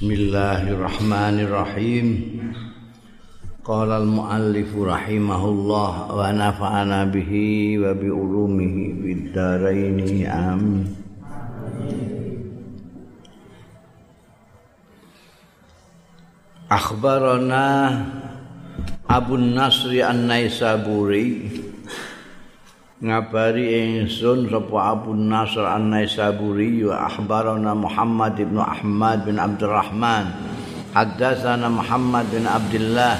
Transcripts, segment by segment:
Bismillahirrahmanirrahim. Qala al-muallif rahimahullah wa nafa'ana bihi wa bi ulumihi bid dharain amin. Akhbarana Abu Nasri An-Naisaburi ngabari ingsun sapa Abu Nasr An-Naisaburi wa akhbarana Muhammad ibn Ahmad bin Abdurrahman. Haddatsana Muhammad bin Abdullah.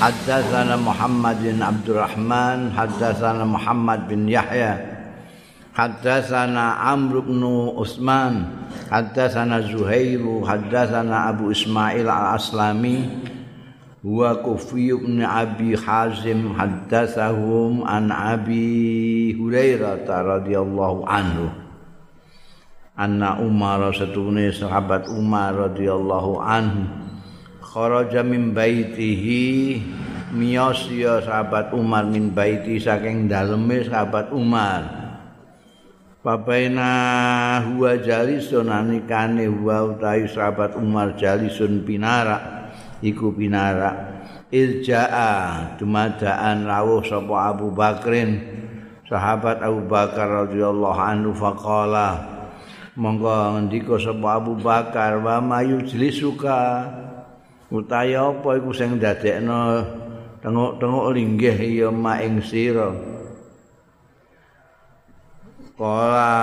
Haddatsana Muhammad bin Abdurrahman. Haddatsana Muhammad bin Yahya. Haddatsana Amr bin Utsman haddatsana Zuhair haddatsana Abu Ismail Al-Aslami huwa Kufi bin Abi Hazim haddatsahum an Abi Hurairah radhiyallahu anhu. Anna Umar satune sahabat Umar radhiyallahu anhu kharaja min baitihi miyos ya sahabat Umar min baiti saking daleme sahabat Umar. Babaina huwa jalisun anikane huwa utawi sahabat Umar jalisun pinarak iku pinara iljaa dumadaan rawuh sapa Abu Bakrin sahabat Abu Bakar radhiyallahu anhu faqala monggo ngendika sapa Abu Bakar wa mayu suka utahe apa iku sing dadekno tengok-tengok linggih ya mak ing sira? Kala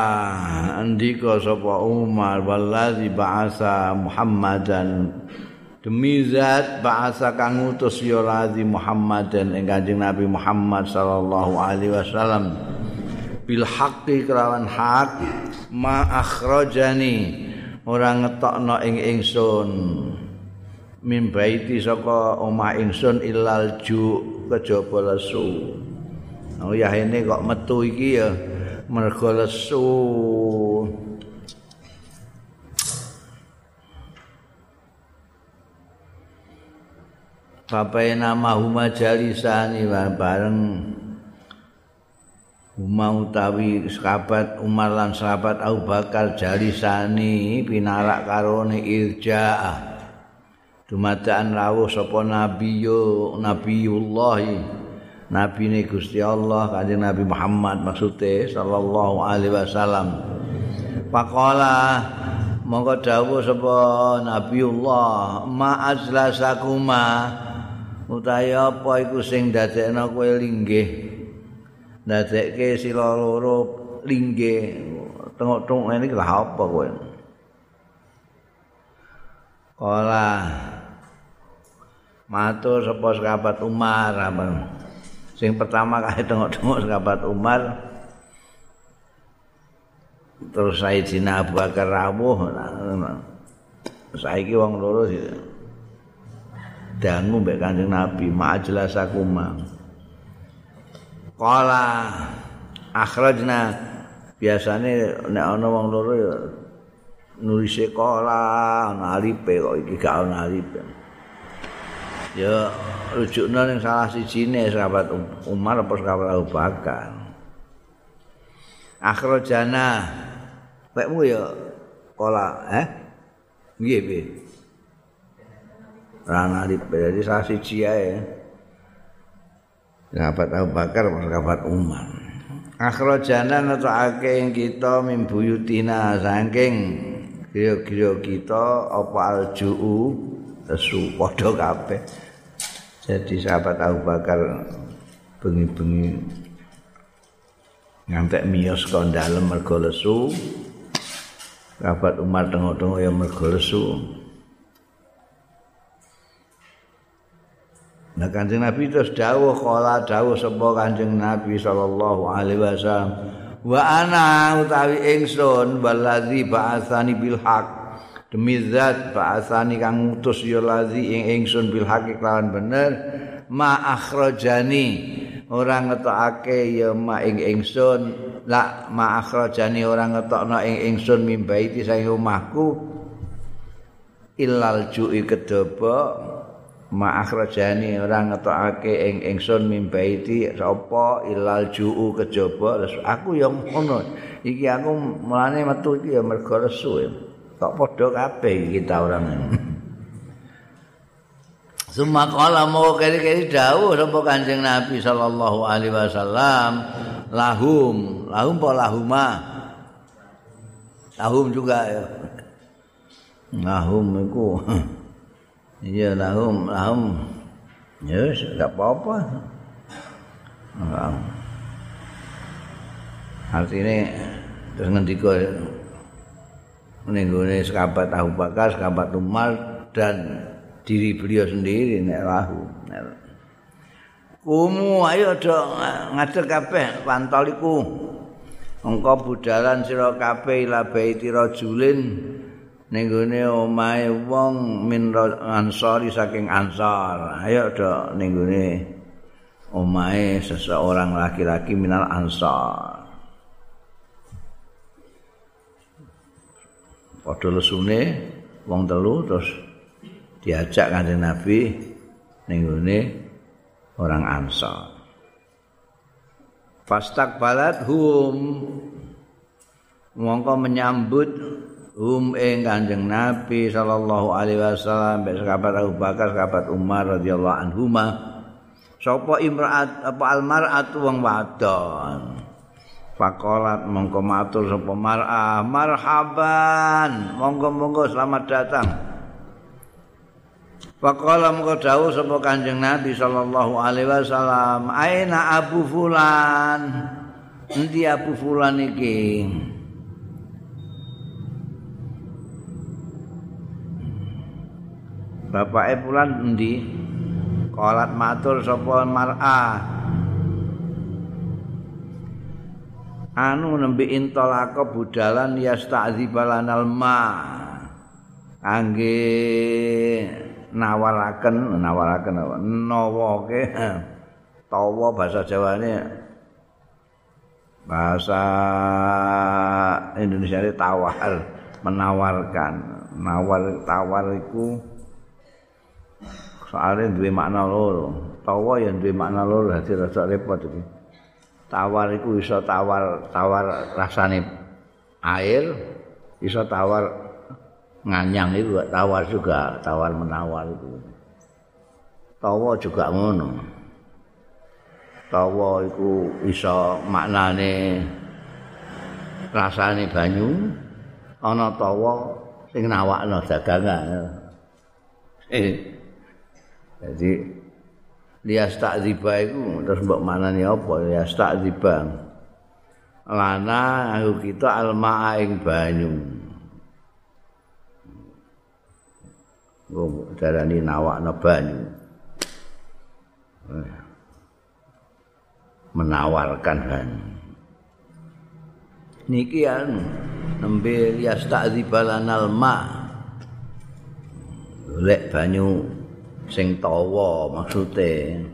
andika sapa Umar wallazi ba'asa Muhammadan demi zat bahasa kang utus ya razi Muhammad dan Kanjeng Nabi Muhammad sallallahu alaihi wasallam. Bil haqqi kelawan hak ma akhrajani ora ngetokno ing ingsun. Min baiti saka omah ingsun ilal ju kejaba lesu. Oh ya ini kok metu iki ya mergo lesu Bapak nama Huma Jalisani bareng Huma utawi sahabat Umar lan sahabat Abu Bakar Jalisani pinarak karone irja dumadaan rawuh sapa nabi yo nabiullah nabi ne Gusti Allah kanjeng Nabi Muhammad maksude sallallahu alaihi wasallam. Pakola monggo dawuh sapa nabiullah ma azlasakuma utahe apa iku sing dadekno kowe linggih? Dadekke sila loro linggih. Tengok-tengok ini lah apa kowe? Kala matur sapa sahabat Umar sing pertama kali tengok-tengok sahabat Umar terus Sayyidina Abu Bakar rawuh. Saiki wong loro sih dangu mbek Kanjeng Nabi majelas aku ma. Kala akhrajna. Biasane nek ana wong loro ya nulis kala ana alipe kok iki gak ana alipe. Ya rujukna ning salah sijine sahabat Umar apa sahabat Abu Bakar. Akhrajana. Pekmu ya kala eh? Nggih piye Rana di jadi salah siji ae. Sahabat Abu Bakar sahabat Umar. Akhrajana ngetokake ing kita min buyutina saking kira-kira kita apa aljuu lesu padha kabeh. Jadi sahabat Abu Bakar bengi-bengi ngantek miyos kon dalem mergo lesu. Sahabat Umar tengok-tengok ya mergo lesu. Nah Kanjeng Nabi terus dawuh kala dawuh sapa Kanjeng Nabi sallallahu alaihi wasallam. Wa ana utawi ingsun waladzi ba'atsani bil haq demi zat ba'atsani kang ngutus ya ladzi ing ingsun bil haq kelawan bener. Ma akhrajani ora ngetokake ya ma ing ingsun. La ma akhrajani ora ngetokno ing ingsun mimbaiti saking omahku. Illal ju'i kedaba ma akhrajani ora ngetokake ing ingsun mimbaiti sapa ilal juu kejaba aku ya ngono iki aku mulane metu iki ya mergo lesu kok padha kabeh kita orang Suma kala mau keri-keri dawuh sapa Kanjeng Nabi sallallahu alaihi wasallam lahum, lahum apa lahuma? Lahum juga ya. Lahum iku. Iya lahum, lahum. Ya yes, enggak apa-apa. Artinya terus ngendika ning gone sekabat Abu Bakar, sekabat Umar dan diri beliau sendiri nek lahu kumu ayo do ngadeg kabeh pantoliku engko budalan sira kabeh ila baiti rajulin ning gone omahe wong min ansari saking ansar. Ayo do ning gone omahe seseorang laki-laki minal ansar. Padha lesune wong telu terus diajak kanjeng Nabi ning orang Ansar. Fastak balat hum. Mongko menyambut hum ing kanjeng Nabi sallallahu alaihi wasallam sahabat Abu Bakar sahabat Umar radhiyallahu anhuma sapa imraat apa almarat wong wadon Fakolat mongko matur sapa mar'ah marhaban monggo-monggo selamat datang Faqala mengko dawuh sapa Kanjeng Nabi sallallahu alaihi wasallam, "Aina Abu Fulan?" Endi Abu Fulan iki? Bapake Fulan endi? Qalat matur sapa mar'ah. Anu nembe intolaka budalan yasta'dzibalanal ma. Angge nawaraken nawaraken nawoke tawa bahasa Jawane bahasa Indonesia ini tawar menawarkan nawar tawar itu soalnya dua makna loro. Tawa yang dua makna loro jadi rasa repot itu tawar itu bisa tawar tawar rasanya air bisa tawar nganyang itu tawar juga tawar menawar itu tawa juga ngono. Tawa itu bisa maknane rasane banyu ana tawa sing nawakno dagangan. Eh jadi lias takziba itu terus mbok manani apa? Lias takziba. Lana aku kita alma ing banyu. Darani nawakno banyu. Menawarkan banyu. Niki anu nembe yasta'dzibalanal ma lek banyu sing tawa maksude.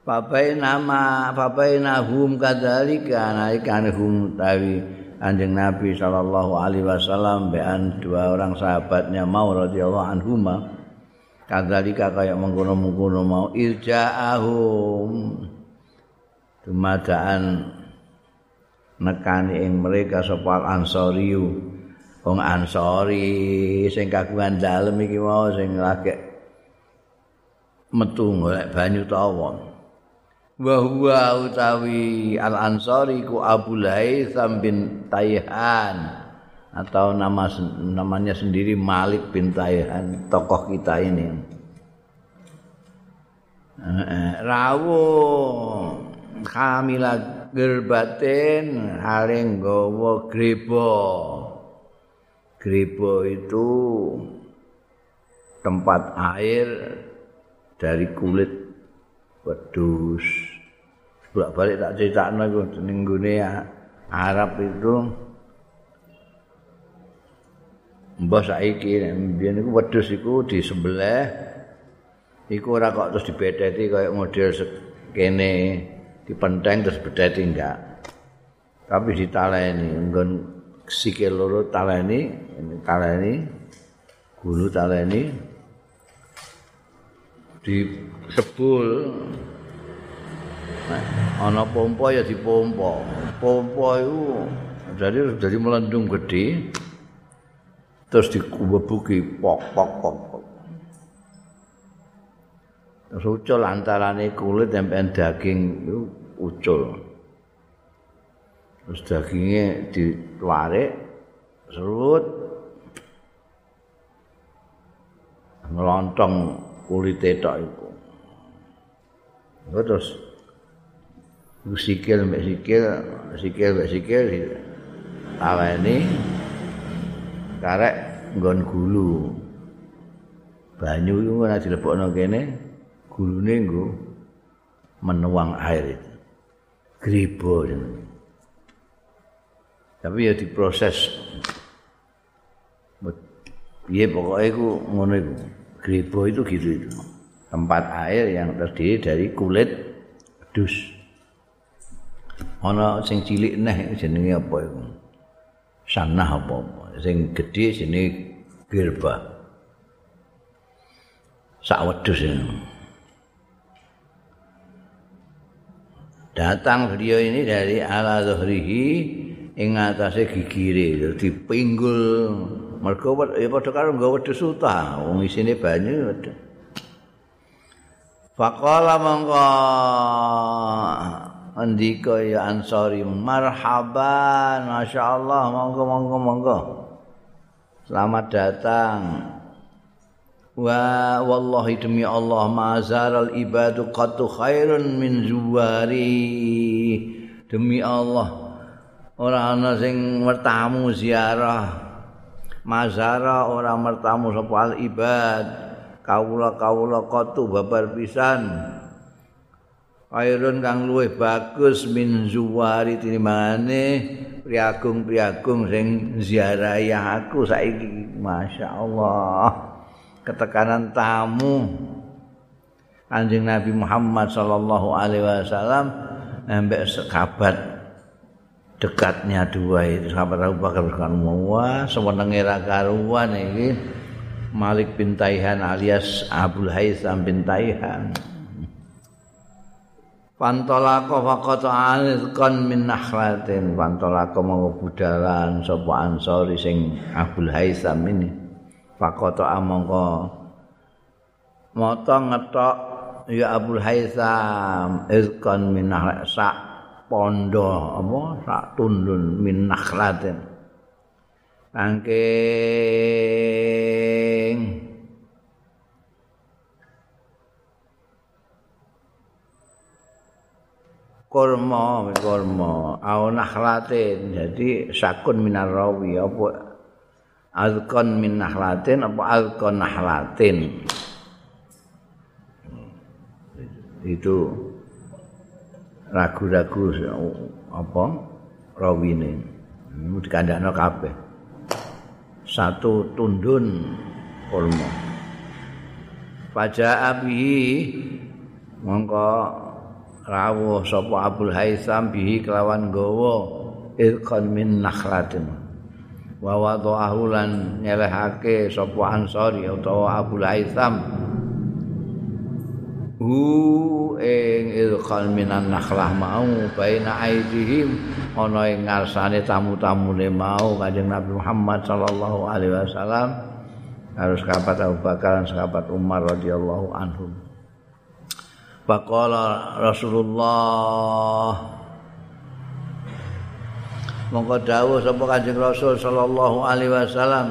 Bapak nama bapak nahum kadzalika naikan hum tawi Anjing Nabi sallallahu alaihi wasallam bean dua orang sahabatnya mau radhiyallahu anhuma kadzalika kayak mengkono-mengkono mau irja'ahum dumadaan nekani ing mereka sapa ansoriyu wong ansori sing kagungan dalem iki mau sing lagi metu golek banyu tawon wa huwa utawi al ansari ku Abu Laitham bin Taihan atau nama namanya sendiri Malik bin Taihan tokoh kita ini. Rawu kamila gerbatin haring gawa grebo grebo itu tempat air dari kulit wedus bolak balik tak critakno iku ning gone Arab itu. Mbah saiki mbiyen iku wedhus iku disembelih iku ora kok terus dibedheti kaya model kene dipenteng terus bedheti enggak tapi ditaleni nggon sikil loro taleni taleni gulu taleni. Di sebul ana pompa ya dipompa. Pompa iku jadi jadi melendung gede terus dikuwebuki pok pok pok terus ucul antarane kulit dan daging itu ucul terus dagingnya ditarik serut ngelontong kulit tok itu terus sikil mbek sikil sikil mbek sikil awene karek nggon gulu. Banyu iku ora dilebokno kene gulune nggo menuang air itu. Gribo tapi ya diproses. Piye pokoke iku ngono iku. Gribo itu gitu itu. Tempat air yang terdiri dari kulit dus ana sing cilik neh jenenge apa iku? Sanah apa apa sing gedhe jenenge girba sak wedhus datang beliau ini dari ala zuhrihi ing atase gigire dipinggul. Mergo ya padha karo nggawa wedhus utah. Wong isine banyu Faqala mongko andika ya ansori marhaban. Masyaallah monggo monggo monggo. Selamat datang. Wa wallahi demi Allah mazaral ibadu qatu khairun min zuwari. Demi Allah ora ana sing mertamu ziarah. Mazara ora mertamu sapa al ibad. Kawula-kawula qatu babar pisan. Khairun kang luwih bagus min zuwari tinimane priagung-priagung sing ziarahi aku saiki. Masyaallah. Ketekanan tamu. Kanjeng Nabi Muhammad sallallahu alaihi wasallam ambek sekabat dekatnya dua itu sahabat Abu Bakar kan wah semenenge ra karuan iki. Malik bin Taihan alias Abdul Haitham bin Taihan. Pantolako faqata alizqan min nakhlatin Pantolako mau budalan sapa ansori sing Abdul Haisam ini. Faqata amangka motong ngetok ya Abdul Haisam izqan min nakhlat sak pondo apa? Sak tundun min nakhlatin Angking kurma kurma? Au nakhlatin jadi sakun minar rawi apa? Azkon min nakhlatin apa azkon nakhlatin itu ragu-ragu apa rawine. Ini dikandakno kabeh. Satu tundun kurma. Faja abihi mongko rawuh sapa Abdul Haisam bihi kelawan gawa irqan min nakhlatin. Wa wada'ahu lan nyelehake sapa Ansari utawa Abdul Haisam hu ing irqan minan nakhlah mau baina aidihim. Ana ing ngarsane tamu-tamune mau Kanjeng Nabi Muhammad sallallahu alaihi wasallam. Harus kapat Abu Bakar sahabat Umar radhiyallahu anhum Faqala Rasulullah. Monggo dawuh sapa Kanjeng Rasul sallallahu alaihi wasallam.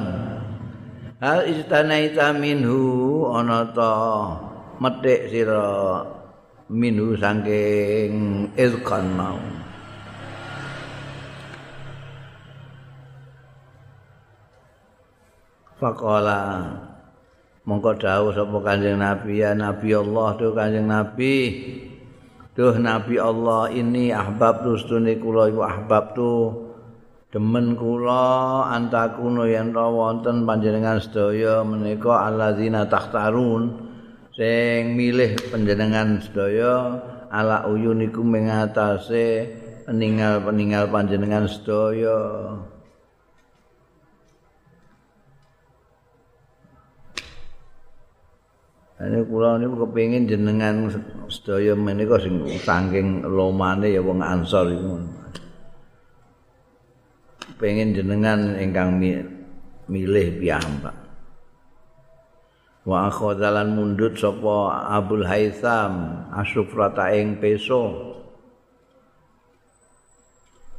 Hal istanaita minhu ana ta metik sira minhu saking izkan mau. Faqala mongko dawuh sapa Kanjeng Nabi ya Nabi Allah tuh Kanjeng Nabi tuh Nabi Allah ini ahbab tu stune kula iku ahbab tu demen kula antakuno yen wonten panjenengan sedaya menika alladzina takhtarun sing milih panjenengan sedaya ala uyunikum mengatase peninggal-peninggal panjenengan sedaya Ini kula niku kepengin jenengan sedaya menika sing saking lomane ya wong Ansor iku. Pengen jenengan ingkang milih piyambak wa akhadhalan mundut sapa Abul Haitham asufrata ing peso.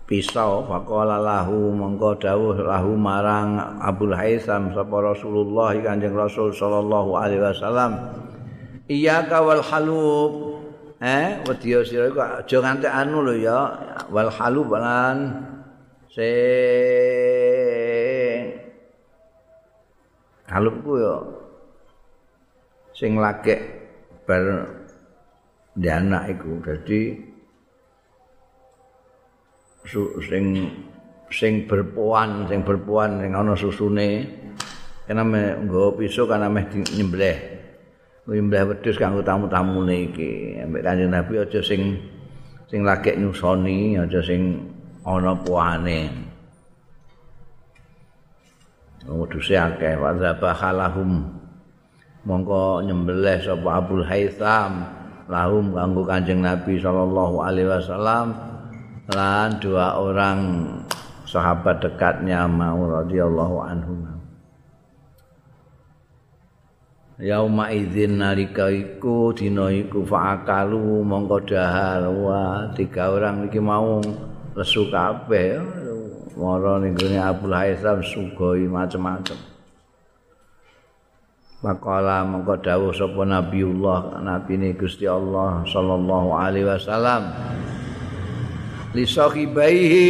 Pisau faqala lahu mongko dawuh lahu marang Abul Haitham sapa Rasulullah Kanjeng Rasul sallallahu alaihi wasallam. Iya wal halub. Eh wedi sira iku aja nganti anu lho ya wal halub lan sing halub ku ya sing lagek bar di anak iku. Dadi sing sing berpuan sing berpuan sing ana susune kena me nggo pisau kana meh nyembleh nyembleh wedhus kanggo tamu-tamune iki. Ambek kanjeng Nabi aja sing sing lagi nyusoni aja sing ana puane. Wedhuse akeh wa zabahalahum mongko nyembelih sapa Abdul Haitham lahum kanggo Kanjeng Nabi sallallahu alaihi wasallam lan dua orang sahabat dekatnya mau radhiyallahu anhu Yauma idzin nalika iku dina iku faakalu mongko dahar. Wa tiga orang iki mau lesu kabeh. Mara ning Abdul Haisam sugoi macem-macem Maqala mongko dawuh sapa Nabiullah Nabi ini Gusti Allah sallallahu alaihi wasallam. Li sahibaihi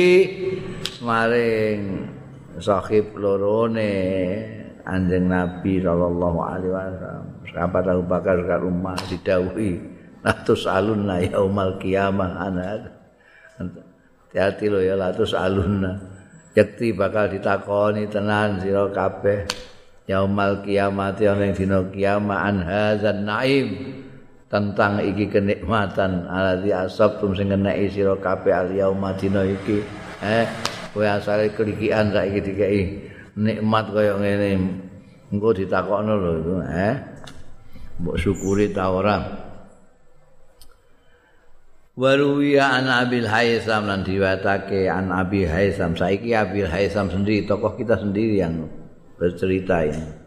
maring sahib lorone anjing Nabi sallallahu alaihi wasallam. Sahabat Abu Bakar karo Umar didhawuhi latus alunna yaumal qiyamah ana. Hati-hati lo ya latus alunna. Yakti bakal ditakoni tenan sira kabeh yaumal kiamat ana ing dina kiamat an hadzan naim. Tentang iki kenikmatan alati asab sing ngeneki sira kabeh al yauma dina iki. Eh kowe asale klikian saiki dikeki nikmat kaya ngene. Engko ditakokno lho itu eh. Mbok syukuri ta ora. Waruwiya an Abil Haisam dan diwatake an Abi Haisam. Saiki Abil Haisam sendiri, tokoh kita sendiri yang bercerita ini.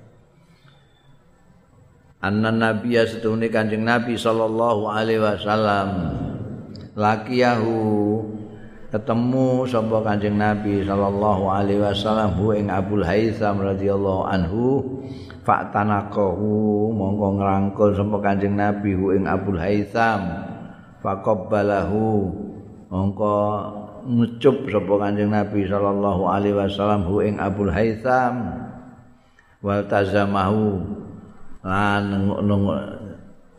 anna nabiyya setune kanjeng nabi sallallahu alaihi wasallam lakiyahu ketemu sapa kanjeng nabi sallallahu alaihi wasallam hu ing Abul Haitsam radhiyallahu anhu fa'tanaqahu mongko ngrangkul sapa kanjeng nabi hu ing Abul Haitsam faqabbalahu mongko ngucup sapa kanjeng nabi sallallahu alaihi wasallam hu ing Abul Haitsam wal tazamahu. Lan nunggu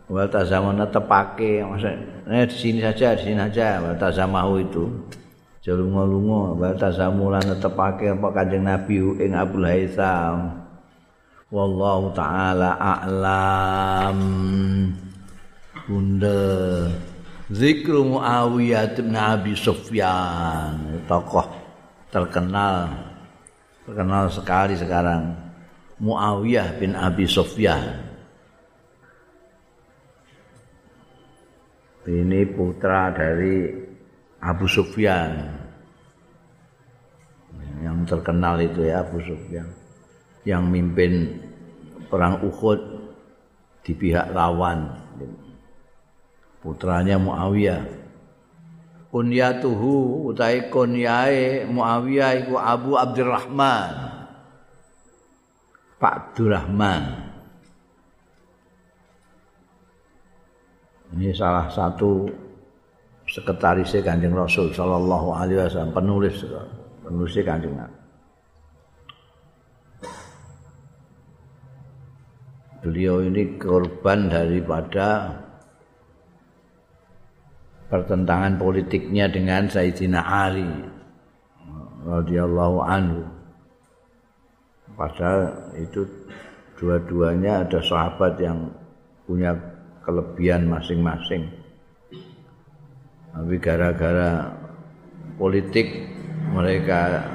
wal tazamana tepake maksudnya di sini saja di sini saja. Wal tazamahu itu. Jalungo-lungo wal tazamulan tepake apa kanjeng Nabi ing Abdul Haitsam wallahu taala a'lam. Bunda. Zikru Muawiyah bin Abi Sufyan. Tokoh terkenal. Terkenal sekali sekarang Muawiyah bin Abi Sufyan. Ini putra dari Abu Sufyan. Yang terkenal itu ya Abu Sufyan. Yang mimpin perang Uhud di pihak lawan. Putranya Muawiyah. Kunyatuhu utai kunyae Muawiyah iku Abu Abdurrahman. Pak Abdurrahman. Ini salah satu sekretaris Kanjeng Rasul sallallahu alaihi wasallam, penulis penulis Kanjeng. Beliau ini korban daripada pertentangan politiknya dengan Sayyidina Ali radhiyallahu anhu. Padahal itu dua-duanya ada sahabat yang punya kelebihan masing-masing. Tapi gara-gara politik mereka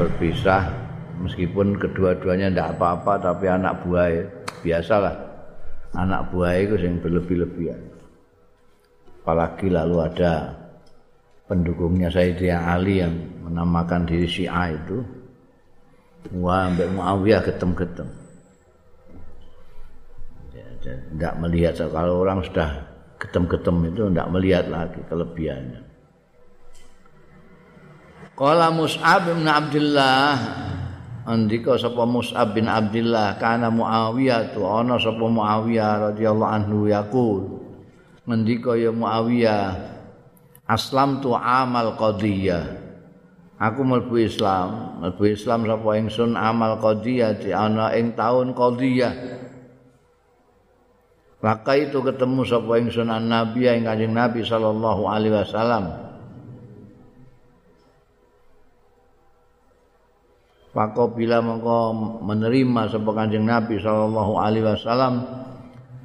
berpisah meskipun kedua-duanya tidak apa-apa tapi anak buah biasalah. Anak buah itu yang berlebih-lebihan. Apalagi lalu ada pendukungnya Sayyidina Ali yang menamakan diri Syiah itu Wah, Mbak Muawiyah ketem-ketem. Tidak melihat kalau orang sudah ketem-ketem itu tidak melihat lagi kelebihannya. Qala Mus'ab bin Abdullah andika sapa Mus'ab bin Abdullah kana Muawiyah tu ana sapa Muawiyah radhiyallahu anhu yaqul ngendika ya Muawiyah aslam tu amal qadiyah aku mlebu Islam mlebu Islam sapa ingsun amal qadiyah di ana ing taun qadiyah Maka itu ketemu sapa ingsun Nabi ing Kanjeng Nabi sallallahu alaihi wasallam. Maka bila mengko menerima sapa Kanjeng Nabi sallallahu alaihi wasallam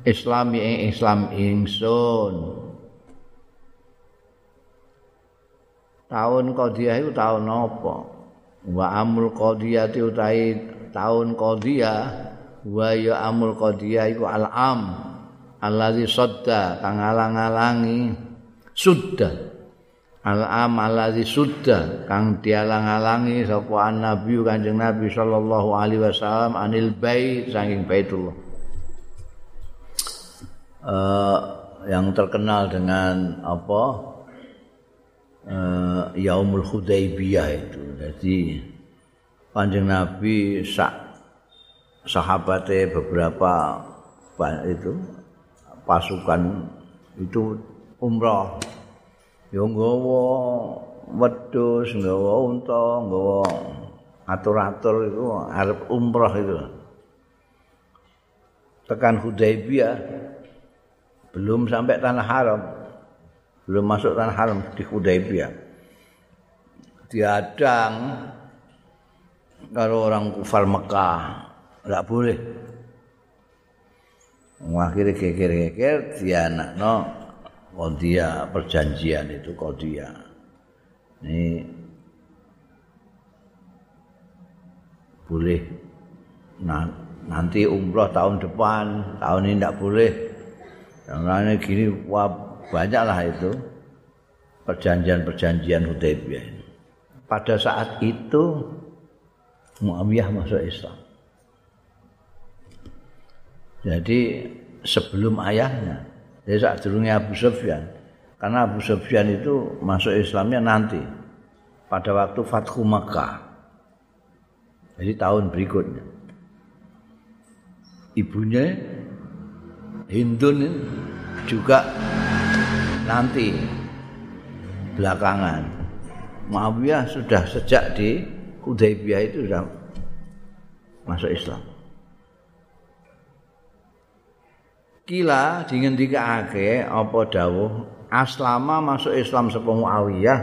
Islami ing Islam ingsun. Tahun Qadiyah itu tahun apa? Wa amul Qadiyah itu tahun Qadiyah. Wa ya amul Qadiyah iku al-am. Allazi sadda kang alang-alangi. Sudda. Al am allazi sudda kang dialang-alangi sapa nabi kanjeng nabi sallallahu alaihi wasallam anil bait saking baitullah. Uh, yang terkenal dengan apa uh, yaumul hudaibiyah itu. Jadi kanjeng nabi sak sahabatnya beberapa itu pasukan itu umrah. Ya nggawa wedhus nggawa unta nggawa atur-atur itu arep umrah itu. Tekan Hudaibiyah belum sampai tanah haram belum masuk tanah haram di Hudaibiyah diadang. Kalau orang kufar Mekah enggak boleh. Akhirnya geger-geger dia anak no kodia perjanjian itu kodia ini boleh. Nah, nanti umroh tahun depan tahun ini tidak boleh. Yang lainnya gini wah banyaklah itu perjanjian-perjanjian Hudaybiyah pada saat itu Muawiyah masuk Islam Jadi sebelum ayahnya. Jadi saat durungnya Abu Sufyan. Karena Abu Sufyan itu masuk Islamnya nanti. Pada waktu Fathu Makkah. Jadi tahun berikutnya. Ibunya Hindun juga nanti belakangan. Muawiyah sudah sejak di Hudaybiyah itu sudah masuk Islam. kila dingendikake apa dawuh aslama masuk Islam sapa Muawiyah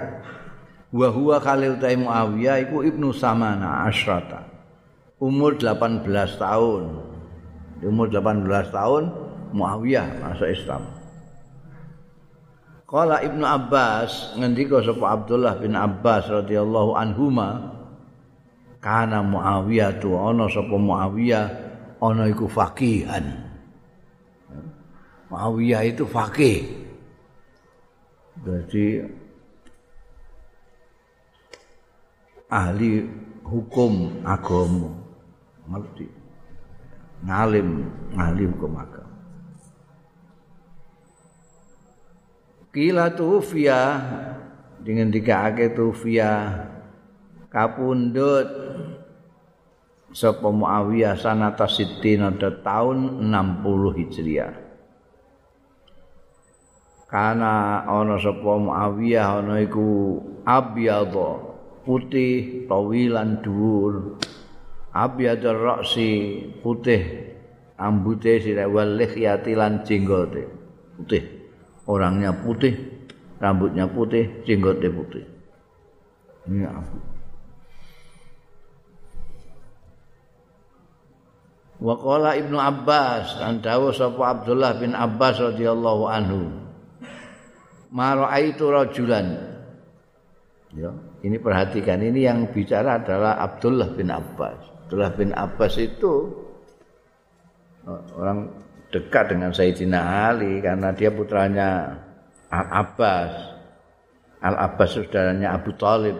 wa huwa khalil ta Muawiyah iku ibnu Samana asrata umur 18 tahun umur 18 tahun Muawiyah masuk Islam Qala Ibnu Abbas ngendika sapa Abdullah bin Abbas radhiyallahu anhuma kana Muawiyah tu ana sapa Muawiyah ana iku faqihan Muawiyah itu fakih. Jadi ahli hukum agama. Ngerti. Ngalim, ahli hukum agama. Kila tufia. Dengan tiga ake tufia. Kapundut sapa Muawiyah sanata sitin ada tahun 60 Hijriah. kana ana sapa Muawiyah ana iku abyadha putih tawilan dhuwur. Abyadar ra'si putih ambute sira walih lan jenggote putih orangnya putih rambutnya putih jenggote putih. Ini aku Wa qala Ibnu Abbas an dawuh sapa Abdullah bin Abbas radhiyallahu anhu. Maraitu rajulan. Ya ini perhatikan ini yang bicara adalah Abdullah bin Abbas. Abdullah bin Abbas itu orang dekat dengan Sayyidina Ali karena dia putranya Al Abbas Al Abbas saudaranya Abu Talib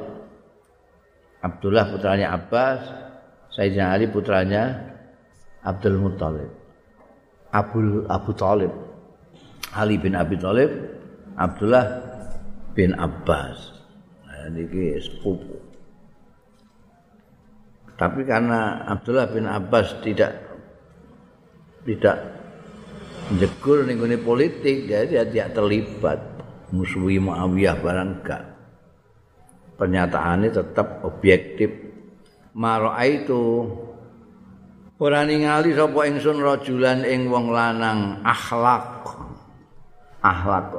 Abdullah putranya Abbas Sayyidina Ali putranya Abdul Muttalib. Abu Abu Talib. Ali bin Abi Talib, Abdullah bin Abbas. Nah, ini sepupu. Tapi karena Abdullah bin Abbas tidak tidak jegur ning politik, jadi dia terlibat musuhi Muawiyah barang enggak. Pernyataannya tetap objektif. Mara itu ora ningali sapa ingsun rajulan ing wong lanang akhlak akhlak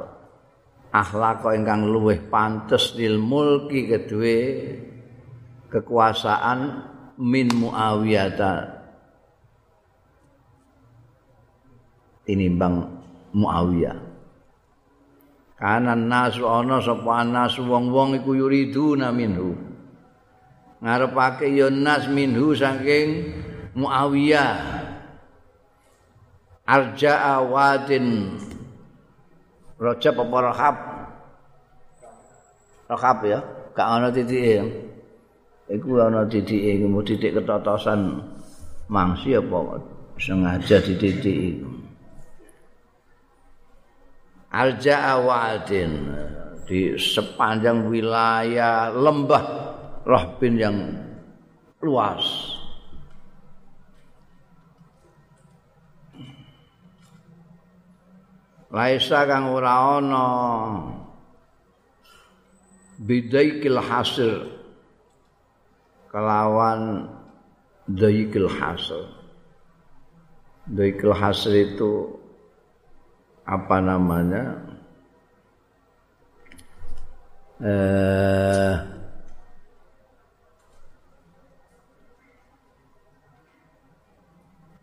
akhlak ingkang luweh pantes lil mulki kedue kekuasaan min Muawiyah tinimbang Muawiyah. Kanan nasu ana sapa nasu wong-wong iku yuriduna minhu. Ngarepake ya nas minhu saking Muawiyah. Arja'a wadin Rajab apa Rahab? Rahab ya gak ana titike. Iku ana titike mu titik ketotosan mangsi apa sengaja dititiki Arja'a wadin di sepanjang wilayah lembah Rahbin yang luas. Laisa kang ora ana bidaikil hasil. Kelawan daikil hasil. Daikil hasil itu apa namanya eh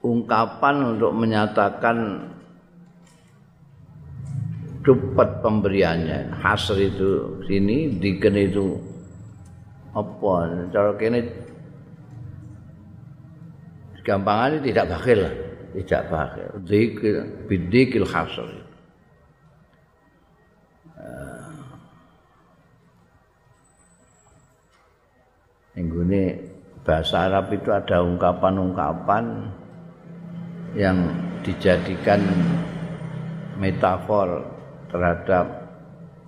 ungkapan untuk menyatakan cepat pemberiannya. Hasr itu sini diken itu apa? Cara kene gampangannya tidak bakhil tidak bakhil dikil bidikil hasr. Ini bahasa Arab itu ada ungkapan-ungkapan yang dijadikan metafor terhadap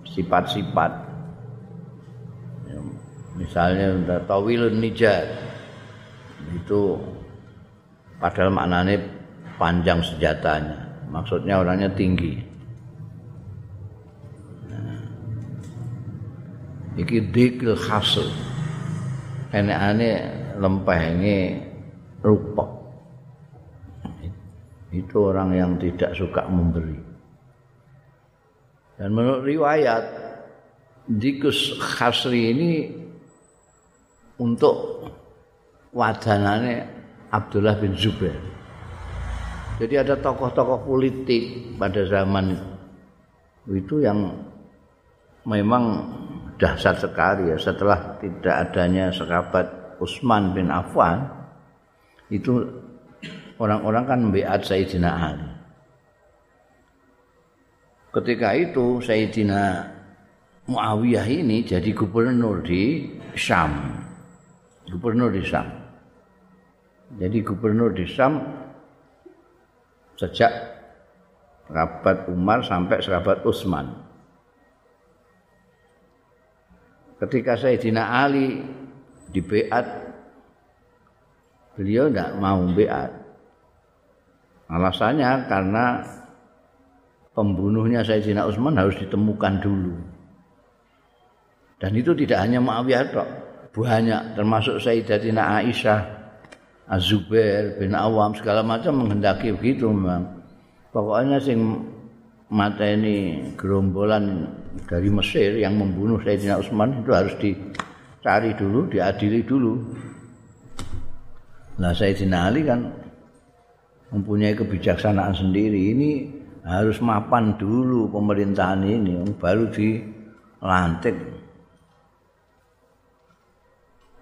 sifat-sifat. Misalnya tawilun nijar itu padahal maknanya panjang senjatanya. Maksudnya orangnya tinggi. Nah, iki dikil hasil. Enek ane lempeh ini rupok. Itu orang yang tidak suka memberi. Dan menurut riwayat Dikus Khasri ini untuk wadanane Abdullah bin Zubair. Jadi ada tokoh-tokoh politik pada zaman itu yang memang dahsyat sekali ya setelah tidak adanya sekabat Utsman bin Affan itu orang-orang kan membeat Sayyidina Ali. ketika itu Sayyidina Muawiyah ini jadi gubernur di Syam. Gubernur di Syam. Jadi gubernur di Syam sejak sahabat Umar sampai sahabat Utsman. Ketika Sayyidina Ali di Beat, beliau tidak mau Beat. Alasannya karena pembunuhnya Sayyidina Utsman harus ditemukan dulu. Dan itu tidak hanya Muawiyah banyak termasuk Sayyidatina Aisyah, Az-Zubair bin Awam segala macam menghendaki begitu memang. Pokoknya sing mata ini gerombolan dari Mesir yang membunuh Sayyidina Utsman itu harus dicari dulu, diadili dulu. Nah Sayyidina Ali kan mempunyai kebijaksanaan sendiri. Ini harus mapan dulu pemerintahan ini baru dilantik.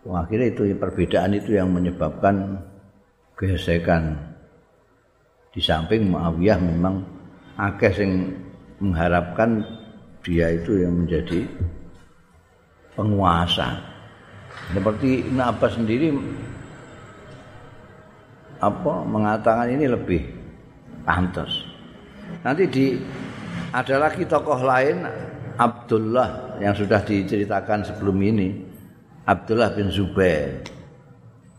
Wah, akhirnya itu perbedaan itu yang menyebabkan gesekan. Di samping Muawiyah memang akeh yang mengharapkan dia itu yang menjadi penguasa. Seperti Ibn sendiri apa mengatakan ini lebih pantas. Nanti di ada lagi tokoh lain Abdullah yang sudah diceritakan sebelum ini Abdullah bin Zubair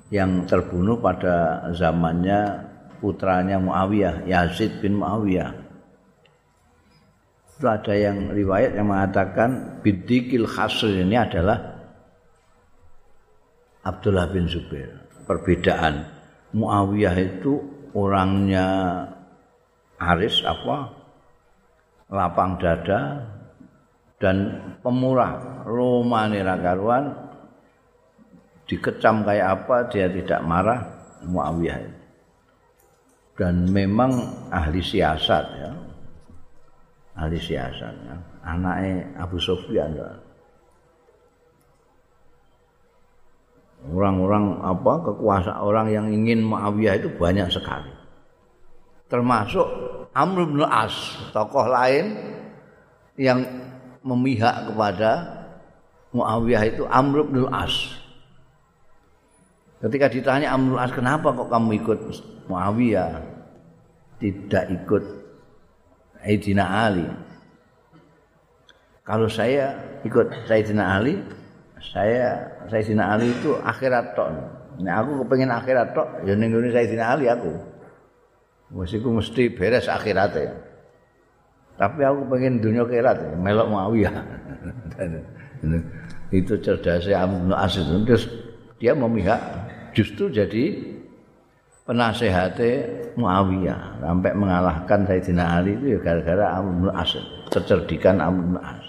yang terbunuh pada zamannya putranya Muawiyah Yazid bin Muawiyah. Itu ada yang riwayat yang mengatakan bidikil khasr ini adalah Abdullah bin Zubair. Perbedaan Muawiyah itu orangnya aris apa lapang dada dan pemurah romani rakaruan dikecam kayak apa dia tidak marah Muawiyah dan memang ahli siasat ya ahli siasat ya. anaknya Abu Sufyan ya. orang-orang apa kekuasaan orang yang ingin Muawiyah itu banyak sekali termasuk Amr bin As tokoh lain yang memihak kepada Muawiyah itu Amr bin As ketika ditanya Amr bin As kenapa kok kamu ikut Muawiyah tidak ikut Sayyidina Ali kalau saya ikut Sayyidina Ali saya Sayyidina Ali itu akhirat tok. Nek aku kepengin akhirat tok, ya ning ngene Sayyidina Ali aku. Wes iku mesti beres akhirate. Tapi aku pengen dunia akhirat, melok Muawiyah. itu cerdasnya Amr bin As terus dia memihak justru jadi penasehate Muawiyah sampai mengalahkan Sayyidina Ali itu ya gara-gara Amr bin As, kecerdikan Amr bin As.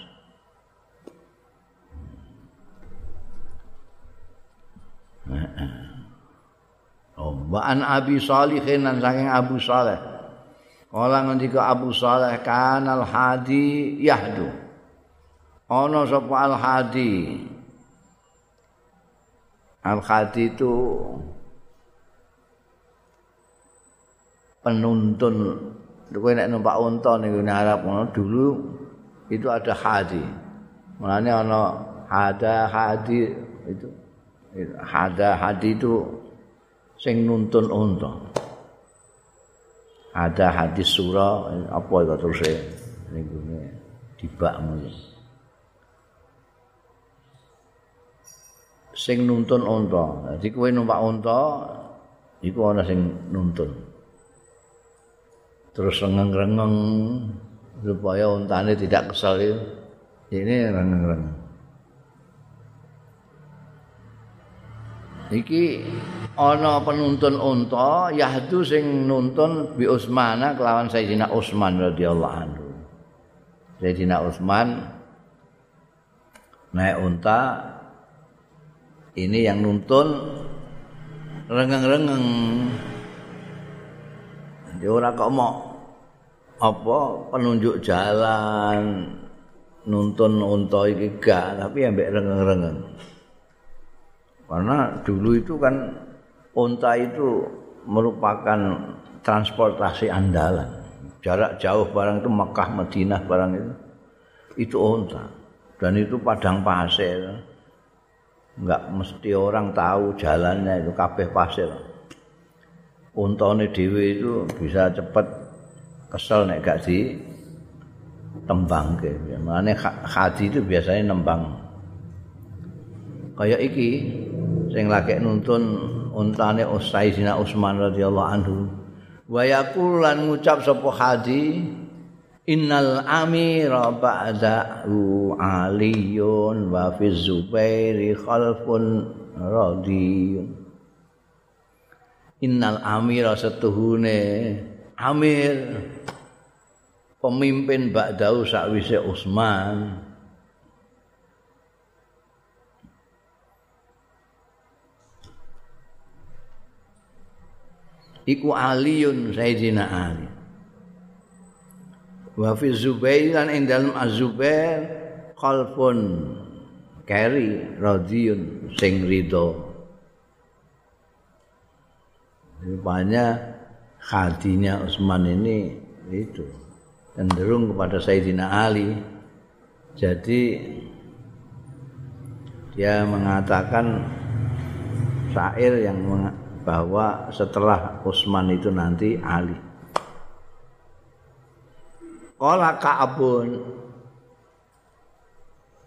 Oh, an Abi Salihin lan saking Abu Saleh. Kala ngendika Abu Saleh kanal hadi yahdu. Ana sapa al hadi. Al hadi itu penuntun kowe nek numpak unta ning Arab dulu itu ada hadi. Mulane ana hada hadi itu Hada hadi itu sing nuntun unta. Ada hadis surah apa itu terus niku dibakmu. Sing nuntun unta. Dadi kowe numpak unta iku ana sing nuntun. Terus rengeng-rengeng supaya untane tidak kesal Ini rengeng-rengeng. iki ana penuntun unta yahdu sing nuntun bi Utsmana kelawan Sayyidina Utsman radhiyallahu anhu. Sayyidina Utsman naik unta ini yang nuntun rengeng-rengeng. Dia ora kok mau apa penunjuk jalan nuntun unta iki gak tapi ambek rengeng-rengeng. Karena dulu itu kan unta itu merupakan transportasi andalan. Jarak jauh barang itu Mekah, Madinah barang itu itu unta. Dan itu padang pasir. Enggak mesti orang tahu jalannya itu kabeh pasir. Untane dhewe itu bisa cepat kesel nek gak di tembang ke. Makanya haji itu biasanya nembang. Kayak iki sing lagi nuntun untane Usaidina Utsman radhiyallahu anhu wa yaqul lan ngucap sapa hadi innal amira ba'dahu aliyun wa fi zubairi khalfun radiyun. Innal amira setuhune amir pemimpin ba'dahu sakwise Utsman. Iku aliyun sayyidina ali wa fi zubair lan ing dalem azubair khalfun kari radhiyun sing ridho rupanya hatinya Utsman ini itu cenderung kepada Sayyidina Ali jadi dia mengatakan syair yang bahwa setelah Utsman itu nanti Ali. Kala Ka'bun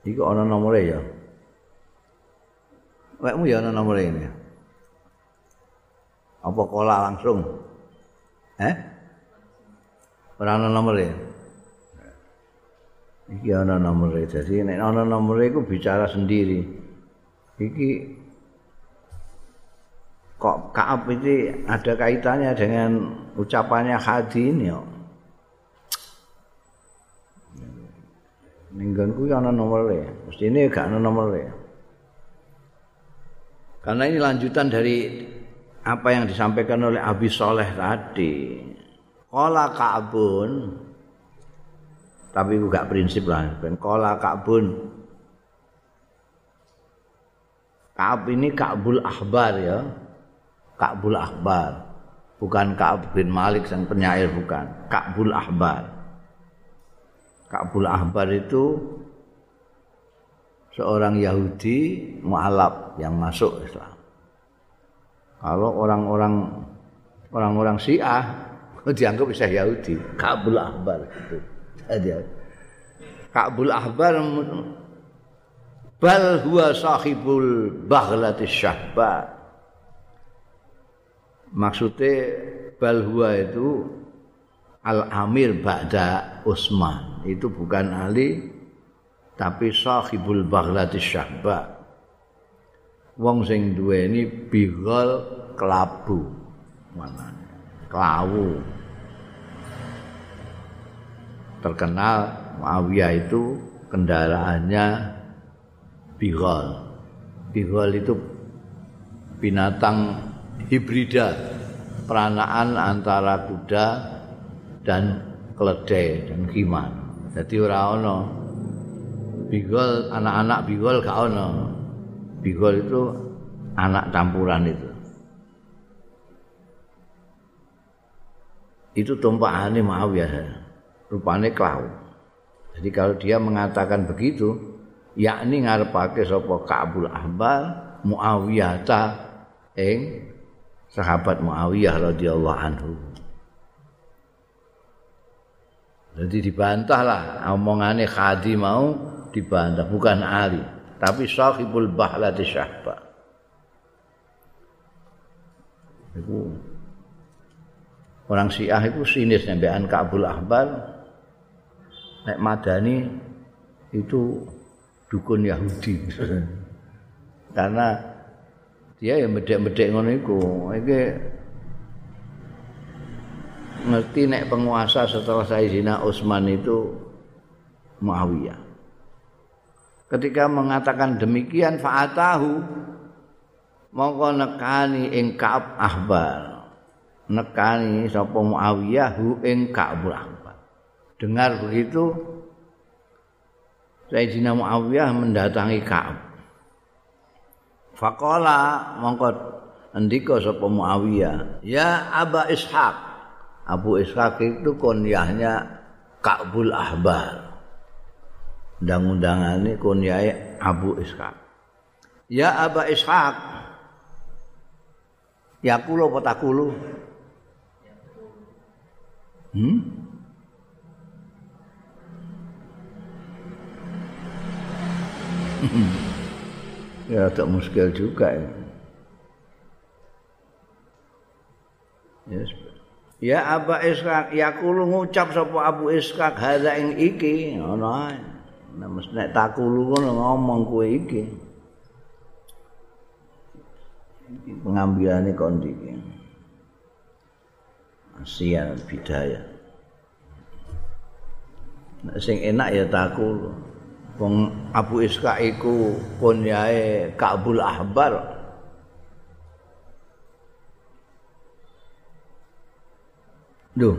Iku ana nomore ya. Wekmu ya ana nomore ini. Apa kola langsung? Eh? Ora ana nomore. Iki ana nomore. Jadi nek ana nomore iku bicara sendiri. Iki kok Kaab ini ada kaitannya dengan ucapannya hadin ya. Ninggon kuwi ana nomore. Mestine gak ana nomore. Karena ini lanjutan dari apa yang disampaikan oleh Abi Soleh tadi. Kola Ka'bun tapi gak prinsip lah. Ben kola Ka'bun. Ka'ab ini Ka'bul Ahbar ya. Ka'bul Ahbar. Bukan Ka'ab bin Malik sang penyair bukan. Ka'bul Ahbar. Ka'bul Ahbar itu seorang Yahudi mu'alaf yang masuk Islam. Kalau orang-orang orang-orang Syiah dianggap bisa Yahudi, Ka'bul Ahbar. Jadi Ka'bul Ahbar bal huwa sahibul baghlati syahba. Maksudnya bal huwa itu al-amir ba'da Utsman. itu bukan Ali tapi sahibul baghlati syahba. Wong sing duweni bigol kelabu mana kelawu. Terkenal Muawiyah itu kendaraannya bigol. Bigol itu binatang hibrida peranaan antara kuda dan keledai dan gimana Jadi ora ana bigol anak-anak bigol gak ana. Bigol itu anak campuran itu. Itu tumpahane Muawiyah. Rupane klau. Jadi kalau dia mengatakan begitu, yakni ngarepake sapa Ka'bul Ahbar Muawiyah ta ing sahabat Muawiyah radhiyallahu anhu. Jadi dibantah lah omongannya Khadi mau dibantah bukan Ali tapi sahibul bahlati syahba. Itu orang Syiah itu sinis nembean Kabul Ahbar nek Madani itu dukun Yahudi. Karena dia yang medek-medek ngono iku. Iki ngerti nek penguasa setelah Sayyidina Utsman itu Muawiyah. Ketika mengatakan demikian fa'atahu mongko nekani ing Ka'ab Ahbar. Nekani sapa Muawiyah hu ing Ka'ab Ahbar. Dengar begitu Sayyidina Muawiyah mendatangi Ka'ab. Faqala mongko ndika sapa Muawiyah, "Ya Aba Ishaq, Abu Ishaq itu kunyahnya Ka'bul Ahbar. Undang-undangannya kunyahnya Abu Ishaq. Ya Aba Ishaq. Ya kulo apa tak kulo? Hmm? ya tak muskil juga ya. Yes, Ya Aba Ishaq yaqulu ngucap sapa Abu Ishaq hadza ing iki ngono ae. Nek nek takulu ngono ngomong kowe iki. Pengambilane kondi iki. Asian bidaya. Nek sing enak ya takulu. Wong Abu Ishaq iku kunyae Kabul Ahbar. Duh.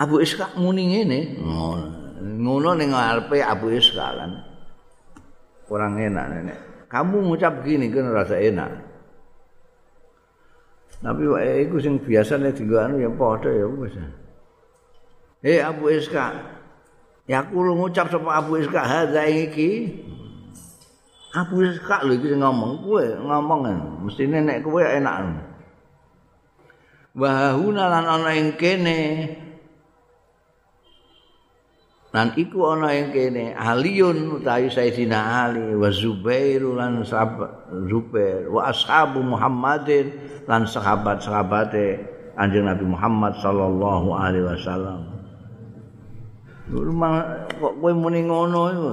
Abu Ishaq muni ngene. Ngono ning ngarepe Abu Ishaq kan. Kurang enak nenek. Kamu ngucap gini kan rasa enak. Tapi wae iku sing biasane dienggo anu ya padha ya wis. Hei Abu Ishaq. Ya aku ngucap sapa Abu Ishaq hadza iki. Abu Ishaq lho iki ngomong kowe ngomong mestine nek kowe enak. Wa huna lan ana ing kene lan iku ana ing kene Aliun utawi Sayyidina Ali wa Zubair lan Zubair wa ashabu Muhammadin lan sahabat-sahabate Kanjeng Nabi Muhammad sallallahu alaihi wasallam. Rumah kok kowe muni ngono iku.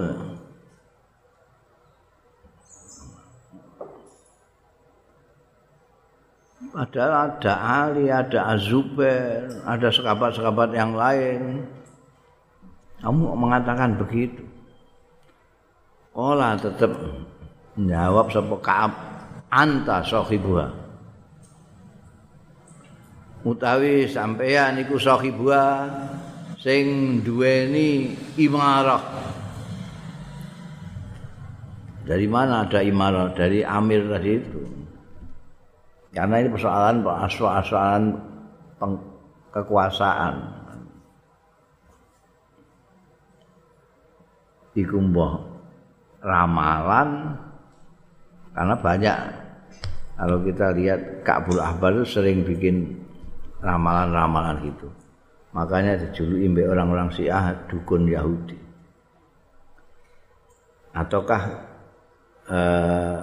Padahal ada Ali, ada Azubair, ada sahabat-sahabat yang lain. Kamu mengatakan begitu. Olah tetap menjawab sapa Ka'ab anta sahibuha. Utawi sampeyan iku sahibuha sing duweni imarah. Dari mana ada imarah? Dari Amir tadi itu. Karena ini persoalan persoalan kekuasaan. iku ramalan karena banyak kalau kita lihat Ka'bul Ahbar itu sering bikin ramalan-ramalan gitu. Makanya dijuluki mbek orang-orang Syiah dukun Yahudi. Ataukah eh,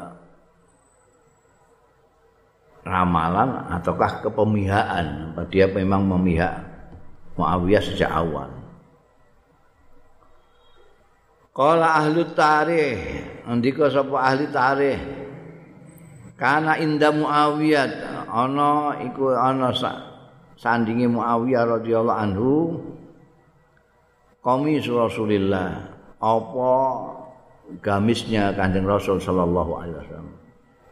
ramalan ataukah kepemihaan? Dia memang memihak Muawiyah sejak awal. Kala ahli tarikh, ndika sapa ahli tarikh? Kana inda Muawiyah ana iku ana sandinge Muawiyah radhiyallahu anhu kami Rasulillah apa gamisnya Kanjeng Rasul sallallahu alaihi wasallam.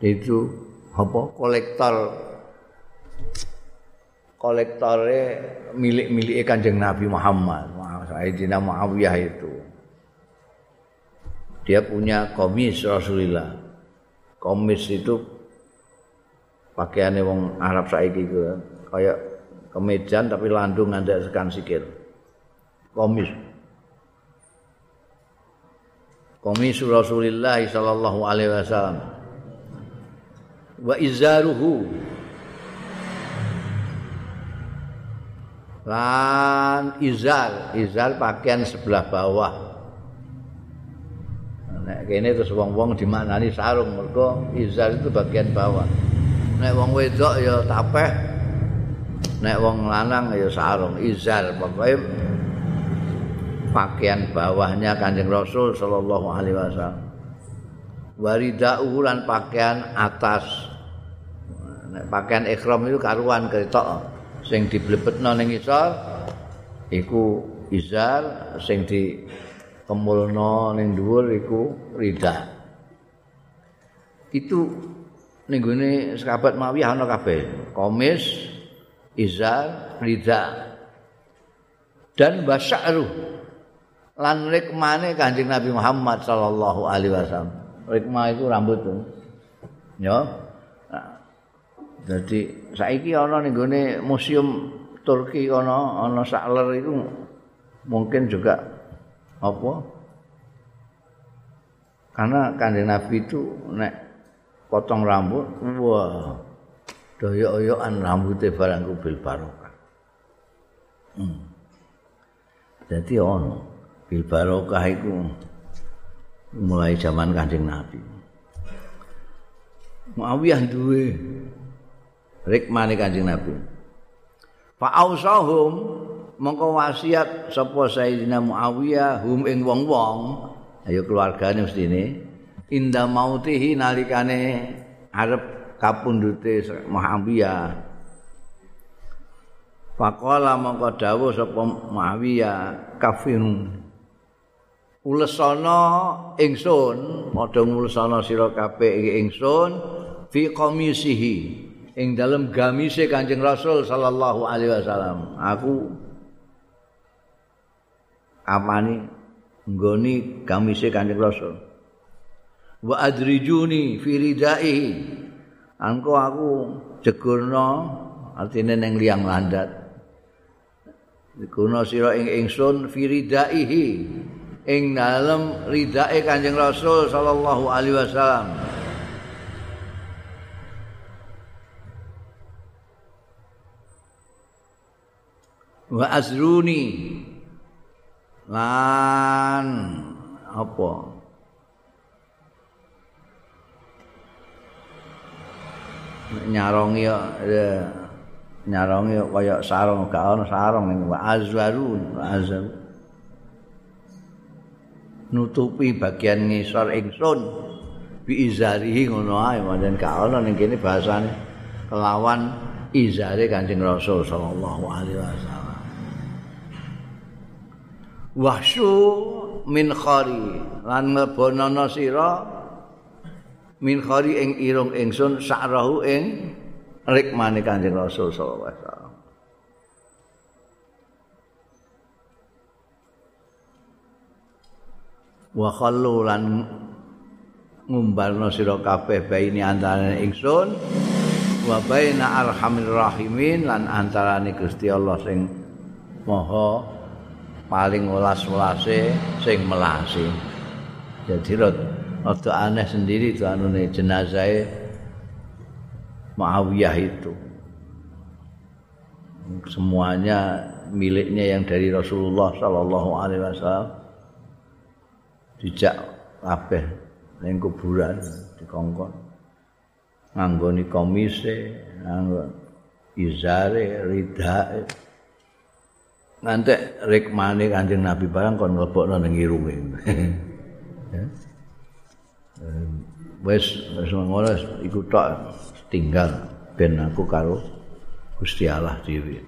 Itu apa kolektor kolektore milik-milik Kanjeng Nabi Muhammad. Sayyidina Muawiyah itu. dia punya komis Rasulullah. Komis itu pakaiannya wong Arab saiki itu kayak kemejan tapi landung ngandak sekan sikil. Komis. Komis Rasulullah sallallahu alaihi wasallam. Wa izaruhu lan izar, izar pakaian sebelah bawah Nek kene terus wong-wong dimaknani sarung mergo izar itu bagian bawah. Nek wong wedok ya tapeh. Nek wong lanang ya sarung, izar pokoke pakaian bawahnya Kanjeng Rasul sallallahu alaihi wasallam. Waridau lan pakaian atas. Nek pakaian ikhram itu karuan ketok sing diblebetno ning isor iku izar sing di kemulno ning dhuwur iku rida. Itu ning gone sahabat Mawiyah ana kabeh. Komis, izar, rida. Dan basya'ru. Lan rikmane Kanjeng Nabi Muhammad sallallahu alaihi wasallam. Rikmah itu rambut tuh. Ya. Jadi saiki ana ning gone museum Turki ana ana sakler itu mungkin juga apa? Karena kanjeng Nabi itu nek potong rambut, wah, doyok-doyokan rambutnya barang bil barokah. Hmm. Jadi ono bil barokah itu mulai zaman kanjeng Nabi. Muawiyah duwe rikmane kanjeng Nabi. Fa'ausahum mongko wasiat sapa Sayyidina Muawiyah hum ing wong-wong. Ayo keluargane mestine inda mautihi nalikane arep kapundhute Muawiyah. Faqala mongko dawuh sapa Muawiyah kafirun. Ulesana ingsun padha ngulesana sira kabeh ingsun fi qamisihi ing dalem gamise Kanjeng Rasul sallallahu alaihi wasallam aku amani nggoni gamise Kanjeng Rasul. Wa adrijuni fi ridai. Angko aku jegurno artine ning liang landat. Jegurno sira ing ingsun fi ridaihi ing dalem ridake Kanjeng Rasul sallallahu alaihi wasallam wa azruni. Lan apa? Nyarongi ya nyarongi kaya sarung gak ana sarung ning wa azwarun azab nutupi bagian ngisor ingsun. Bi izarihi ngono ae manjen gak ana ning kene bahasane. Kelawan izare Kanjeng Rasul sallallahu alaihi wasallam wahsu min khari lan mlebonono sira min khari ing irung ingsun sakrahu ing rikmane Kanjeng Rasul sallallahu alaihi wasallam. Wa khallu lan ngumbalno sira kabeh baini antarané ingsun wa baina arhamir rahimin lan antarané Gusti Allah sing maha paling welas-welase sing melase. Jadi rada aneh sendiri itu anune jenazah Muawiyah itu. Semuanya miliknya yang dari Rasulullah sallallahu alaihi wasallam dijak kabeh ning kuburan dikongkon. Nganggoni komise, nganggo izare, ridae. Nanti rikmane Kanjeng Nabi barang kon mlebokno ning irunge. Wes wis ngono iku tok tinggal ben aku karo Gusti Allah dhewe.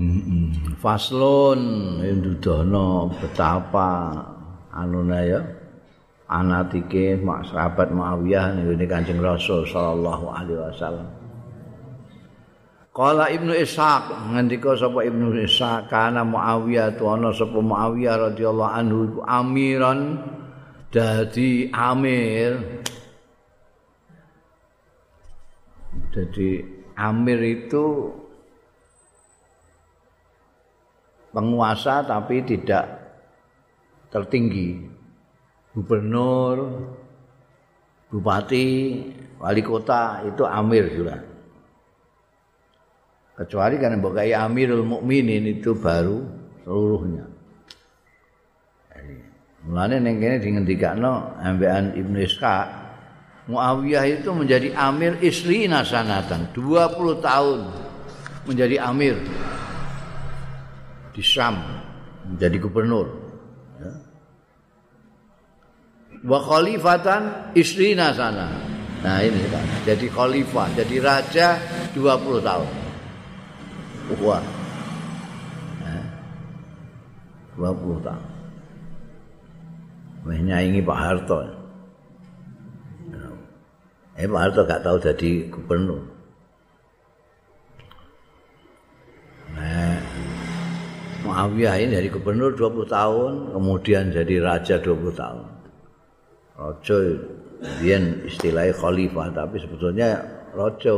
Mm Faslon ndudono betapa anune ya anatike mak sahabat Muawiyah ning Kanjeng Rasul sallallahu alaihi wasallam. Qala Ibnu Ishaq ngendika sapa Ibnu Ishaq kana Muawiyah tu ana sapa Muawiyah radhiyallahu anhu iku amiran dadi amir Jadi Amir itu penguasa tapi tidak tertinggi. Gubernur, bupati, wali kota itu Amir juga. Kecuali kan Bokai Amirul Mukminin itu baru seluruhnya. Mulane ning kene dingendikakno ambekan Ibnu Ishaq Muawiyah itu menjadi amir istri nasanatan 20 tahun menjadi amir di Syam menjadi gubernur ya. wa khalifatan istri nasana nah ini kan jadi khalifah jadi raja 20 tahun wah ya. 20 tahun Wah, nyaingi Pak Harto. Eh Pak Harto gak tahu jadi gubernur. Nah, Muawiyah ini dari gubernur 20 tahun, kemudian jadi raja 20 tahun. Raja kemudian istilahnya khalifah, tapi sebetulnya raja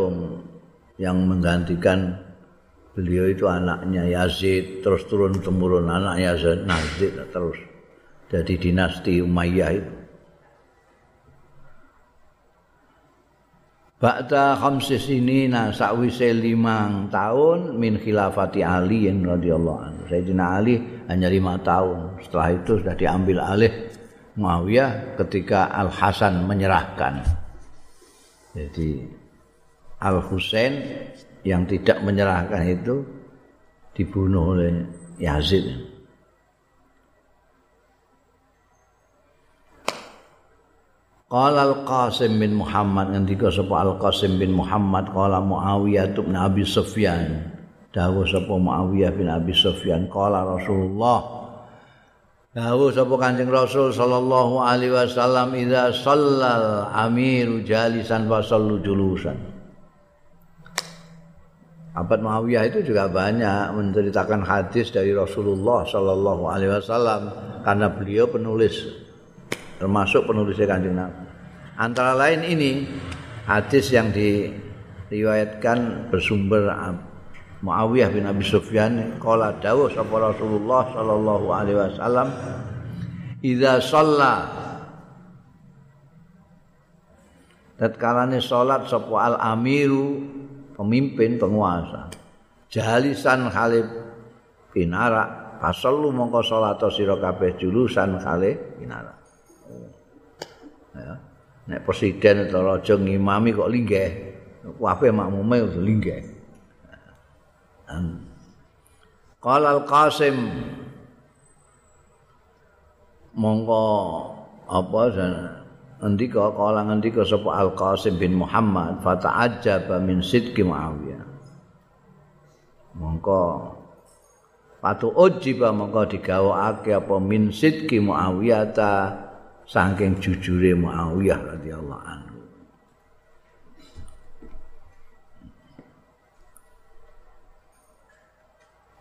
yang menggantikan beliau itu anaknya Yazid, terus turun temurun anaknya Yazid, terus jadi dinasti Umayyah itu. Ba'da khamsi sinina sakwise limang tahun min khilafati Ali radhiyallahu anhu. Sayyidina Ali hanya lima tahun. Setelah itu sudah diambil alih Muawiyah ketika Al Hasan menyerahkan. Jadi Al Husain yang tidak menyerahkan itu dibunuh oleh Yazid. Qala Al-Qasim bin Muhammad ngendika sapa Al-Qasim bin Muhammad qala Muawiyah bin Abi Sufyan. Dawuh sapa Muawiyah bin Abi Sufyan qala Rasulullah. Dawuh sapa Kanjeng Rasul sallallahu alaihi wasallam idza shallal amiru jalisan wa sallu julusan. Abad Muawiyah itu juga banyak menceritakan hadis dari Rasulullah sallallahu alaihi wasallam karena beliau penulis termasuk penulisnya kanjeng Nabi. Antara lain ini hadis yang diriwayatkan bersumber Muawiyah bin Abi Sufyan kala dawuh sapa Rasulullah sallallahu alaihi wasallam idza shalla tatkalane salat sapa al amiru pemimpin penguasa. Jalisan khalif pinarak pasallu mongko salat sira kabeh julusan khalif pinarak ya. Nek presiden atau raja ngimami kok linggih. Kabeh makmume udah linggih. Qala al-Qasim mongko apa ngendika kala ngendika sapa Al-Qasim bin Muhammad fata'ajjaba min sidqi Muawiyah. Mongko patu ujiba mongko digawakake apa min sidqi Muawiyah ta saking jujure Muawiyah radhiyallahu anhu.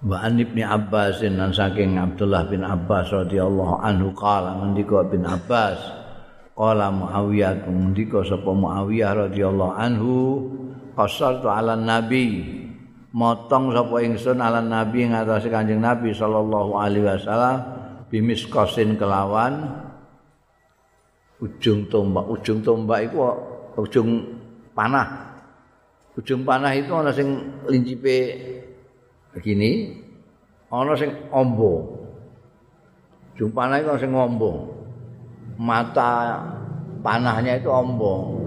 Wa an Ibnu Abbas dan saking Abdullah bin Abbas radhiyallahu anhu qala ngendika bin Abbas qala Muawiyah ngendika sapa Muawiyah radhiyallahu anhu qasartu ala nabi motong sapa ingsun ala nabi ngatasi Kanjeng Nabi sallallahu alaihi wasallam bimiskosin kelawan. Ujung tombak ujung tombak iku ujung panah. Ujung panah itu ana sing lincipe begini ana sing ombo. Jumpana iku sing ombo mata panahnya itu ombo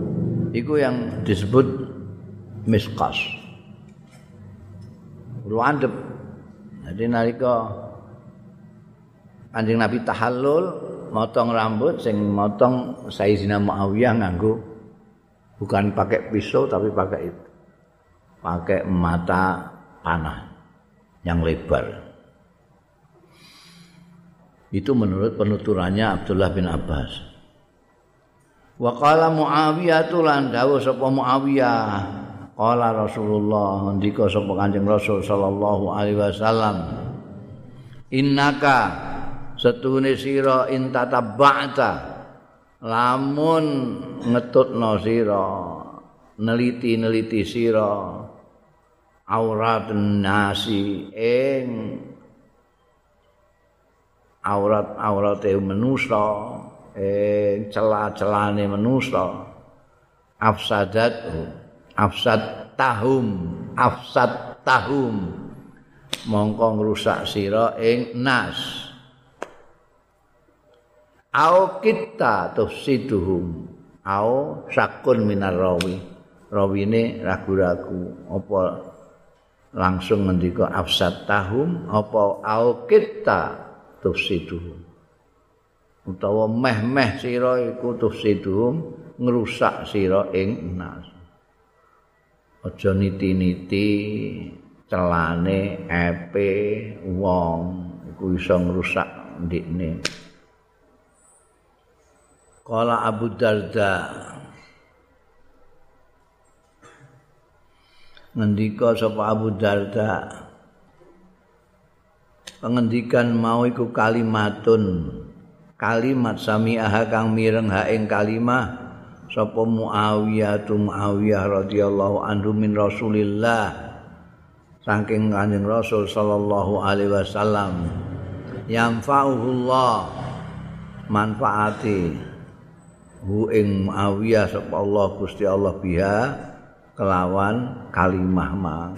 itu yang disebut miskas ruandep jadi nalika Kanjeng Nabi tahallul motong rambut sing motong Sayyidina Muawiyah nganggo bukan pakai pisau tapi pakai itu. Pakai mata panah yang lebar. Itu menurut penuturannya Abdullah bin Abbas. Wa qala Muawiyah lan dawuh sapa Muawiyah qala Rasulullah ndika sapa Kanjeng Rasul sallallahu alaihi wasallam innaka setune sira in tatabba'ta lamun ngetutno sira neliti-neliti sira aurat nasi ing aurat-aurate manusa ing celah-celane manusa afsadat afsad tahum afsad tahum. Mongko ngrusak sira ing nas. Au kita tufsiduhum. Au sakun minar rawi. Rawine ragu-ragu. Apa langsung ngendika afsad tahum? Apa au kita tufsiduhum utawa meh-meh sira iku tufsiduhum ngrusak sira ing nas. Aja niti-niti celane epe wong iku iso ngrusak ndikne. Kala Abu Darda ngendika sapa Abu Darda pengendikan mau iku kalimatun. Kalimat sami'ah kang mireng ha ing kalimah sapa Muawiyah tu Muawiyah radhiyallahu anhu min Rasulillah saking Kanjeng Rasul sallallahu alaihi wasallam. Yang fa'uhullah manfaati hu ing Muawiyah sapa Allah Gusti Allah biha kelawan kalimah mang.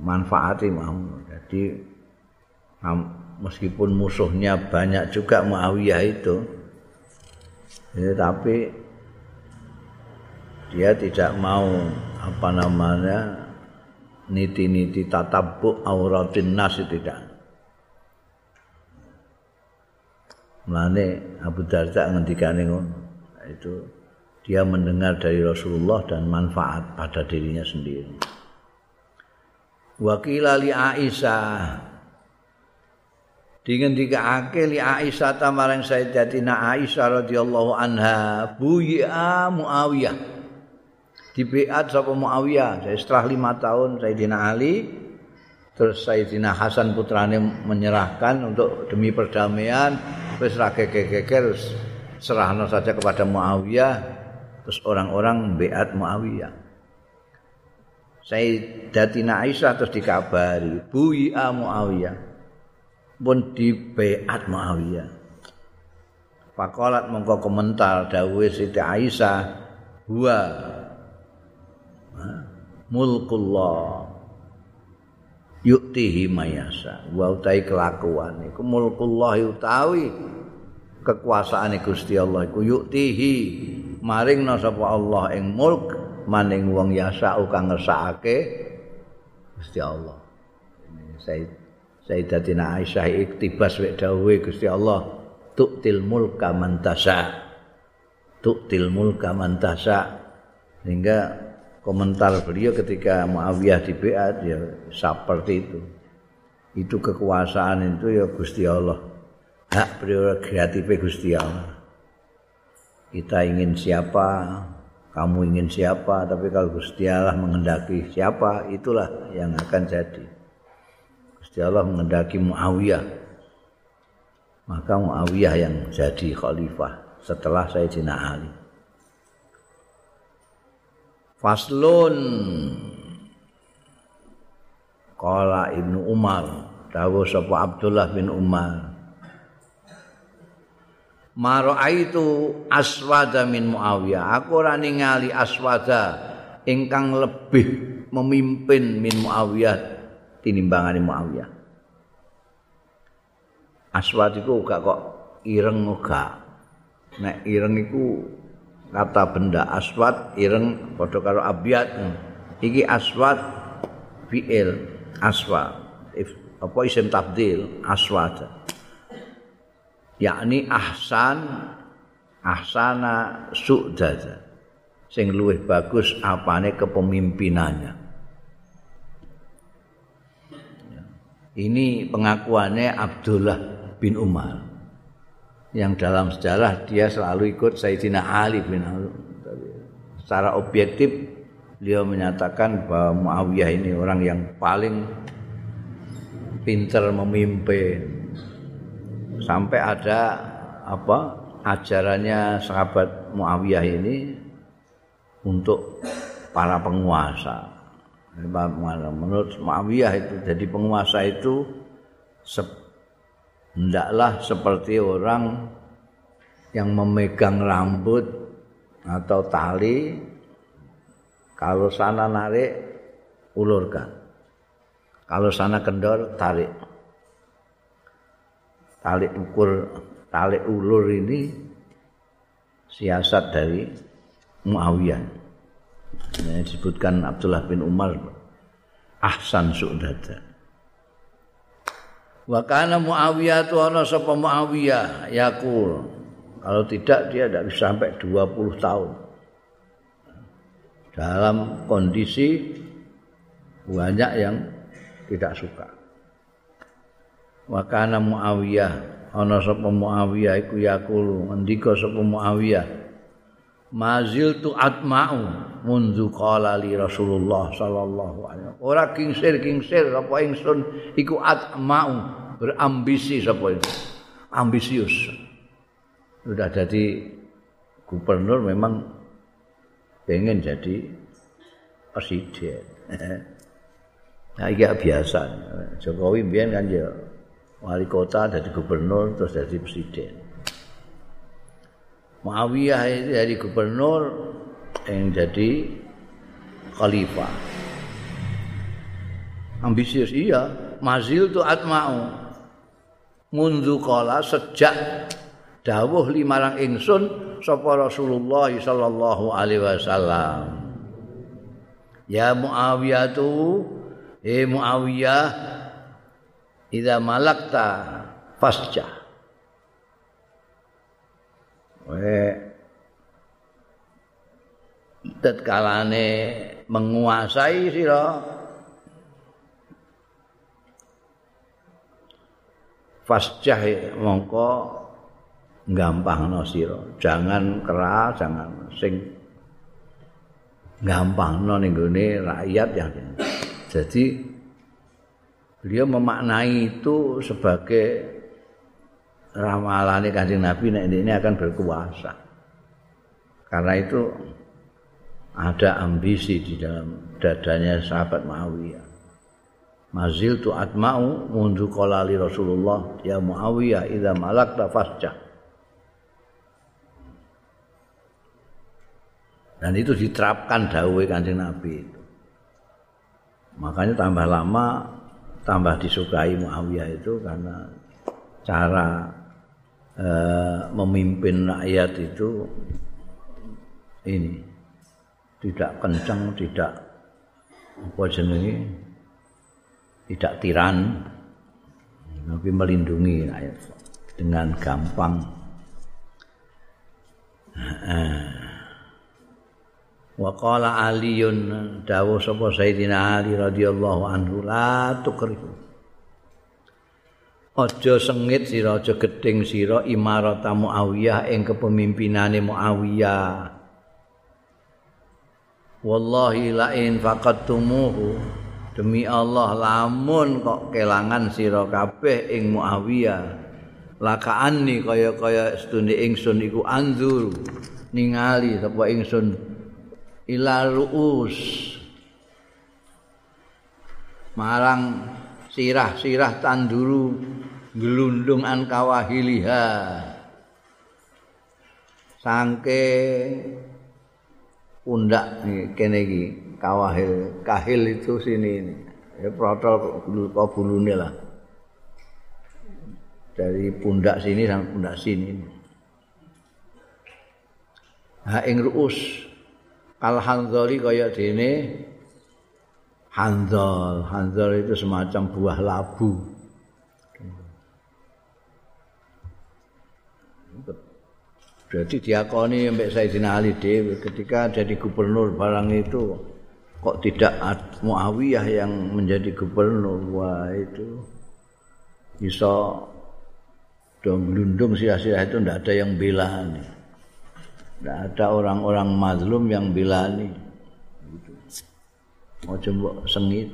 Manfaati mau jadi meskipun musuhnya banyak juga Muawiyah itu ya, tapi dia tidak mau apa namanya niti-niti tatabuk auratin nas tidak Mulane Abu Darda ngendikane ngono itu dia mendengar dari Rasulullah dan manfaat pada dirinya sendiri. Wakila li Aisyah. Dingendikake li Aisyah ta marang Sayyidatina Aisyah radhiyallahu anha. Buya Muawiyah. Dibeat sapa Muawiyah. Setelah lima tahun Sayyidina Ali terus Sayyidina Hasan putrane menyerahkan untuk demi perdamaian wis ra geger serahno saja kepada Muawiyah terus orang-orang beat Muawiyah Sayyidatina Aisyah terus dikabari buya Muawiyah. Pun dibeat Muawiyah. Pakolat mongko komentar dawuh Siti Aisyah huwa mulkullah yuktihi mayasa. Wa utai kelakuan iku mulkullah utawi kekuasaan Gusti Allah iku yuktihi maring sapa Allah ing mulk maning wong yasa kang ngersakake Gusti Allah Said Sayyidatina Aisyah iktibas wek dawuhe Gusti Allah tuktil mulka man tasha tuktil mulka man tasha sehingga komentar beliau ketika Muawiyah di Beat ya seperti itu. Itu kekuasaan itu ya Gusti Allah. Hak prerogatif Gusti Allah. Kita ingin siapa, kamu ingin siapa, tapi kalau Gusti Allah menghendaki siapa, itulah yang akan jadi. Gusti Allah menghendaki Muawiyah. Maka Muawiyah yang jadi khalifah setelah Sayyidina Ali. Faslun Kala Ibnu Umar Dawuh sapa Abdullah bin Umar Maro itu aswada min Muawiyah. Aku ora ningali aswada ingkang lebih memimpin min Muawiyah tinimbangane Muawiyah. Aswad iku gak kok ireng uga nek ireng iku kata benda aswad ireng padha karo abyad iki aswad fiil aswad. If apa isim tabdil? Aswad yakni ahsan ahsana su'dada sing luwih bagus apane kepemimpinannya ini pengakuannya Abdullah bin Umar yang dalam sejarah dia selalu ikut Sayyidina Ali bin Ali. Secara objektif beliau menyatakan bahwa Muawiyah ini orang yang paling pintar memimpin. Sampai ada apa ajarannya sahabat Muawiyah ini untuk para penguasa. Menurut Muawiyah itu jadi penguasa itu hendaklah seperti orang yang memegang rambut atau tali kalau sana narik ulurkan kalau sana kendor tarik tali ukur tali ulur ini siasat dari Muawiyah ini disebutkan Abdullah bin Umar ahsan su'dada Wa kana Muawiyah tu ana sapa Muawiyah yaqul. Kalau tidak dia tidak bisa sampai 20 tahun. Dalam kondisi banyak yang tidak suka. Wa kana Muawiyah ana sapa Muawiyah iku yaqul ngendika sapa Muawiyah mazil tu atma'u mundu qala li Rasulullah sallallahu alaihi wasallam. Ora kingsir-kingsir apa ingsun iku atma'u berambisi sapa itu. Ambisius. Sudah jadi gubernur memang pengen jadi presiden. Nah ini biasa. Jokowi biar kan ya wali kota jadi gubernur terus jadi presiden. Muawiyah itu jadi gubernur yang jadi khalifah. Ambisius iya. Mazil tu atma'u. Mundu kala sejak dawuh limarang ingsun sapa Rasulullah sallallahu alaihi wasallam. Ya Muawiyah tu eh Muawiyah idza malakta fasja we tetkalane menguasai sira. Fasjah mongko gampangno sira. Jangan keras jangan sing gampangno ning gone rakyat ya jadi beliau memaknai itu sebagai ramalan kanjeng Nabi ini akan berkuasa karena itu ada ambisi di dalam dadanya sahabat Muawiyah. Mazil tu atma'u mundu kolali Rasulullah ya Muawiyah idza malakta fasjah. Dan itu diterapkan dawuh Kanjeng Nabi itu. Makanya tambah lama tambah disukai Muawiyah itu karena cara e, memimpin rakyat itu ini tidak kencang, tidak apa jenenge tidak tiran tapi melindungi rakyat dengan gampang. Wa qala Aliun dawuh sapa Sayyidina Ali radhiyallahu anhu la tukrihu. Aja sengit sira aja gedeng sira imarata Muawiyah ing kepemimpinane Muawiyah. Wallahi la in faqattumuhu demi Allah lamun kok kelangan sira kabeh ing Muawiyah lakaani kaya-kaya setune ingsun iku anzur ningali sapa ingsun ila ruus. Marang sirah-sirah tanduru gelundung an kawahiliha. Sangke pundak kene iki kawahil kahil itu sini ini. Ya protol bulune lah. Dari pundak sini sampai pundak sini. Ha ing ruus kal hanzali kaya dene hanzal. Hanzal itu semacam buah labu. Jadi diakoni sampai Sayyidina Ali Dewi. Ketika jadi gubernur barang itu kok tidak Muawiyah yang menjadi gubernur? Wah itu bisa dong lundung sia-sia itu tidak ada yang bela nih. Tidak ada orang-orang mazlum yang bilani. Mau coba sengit.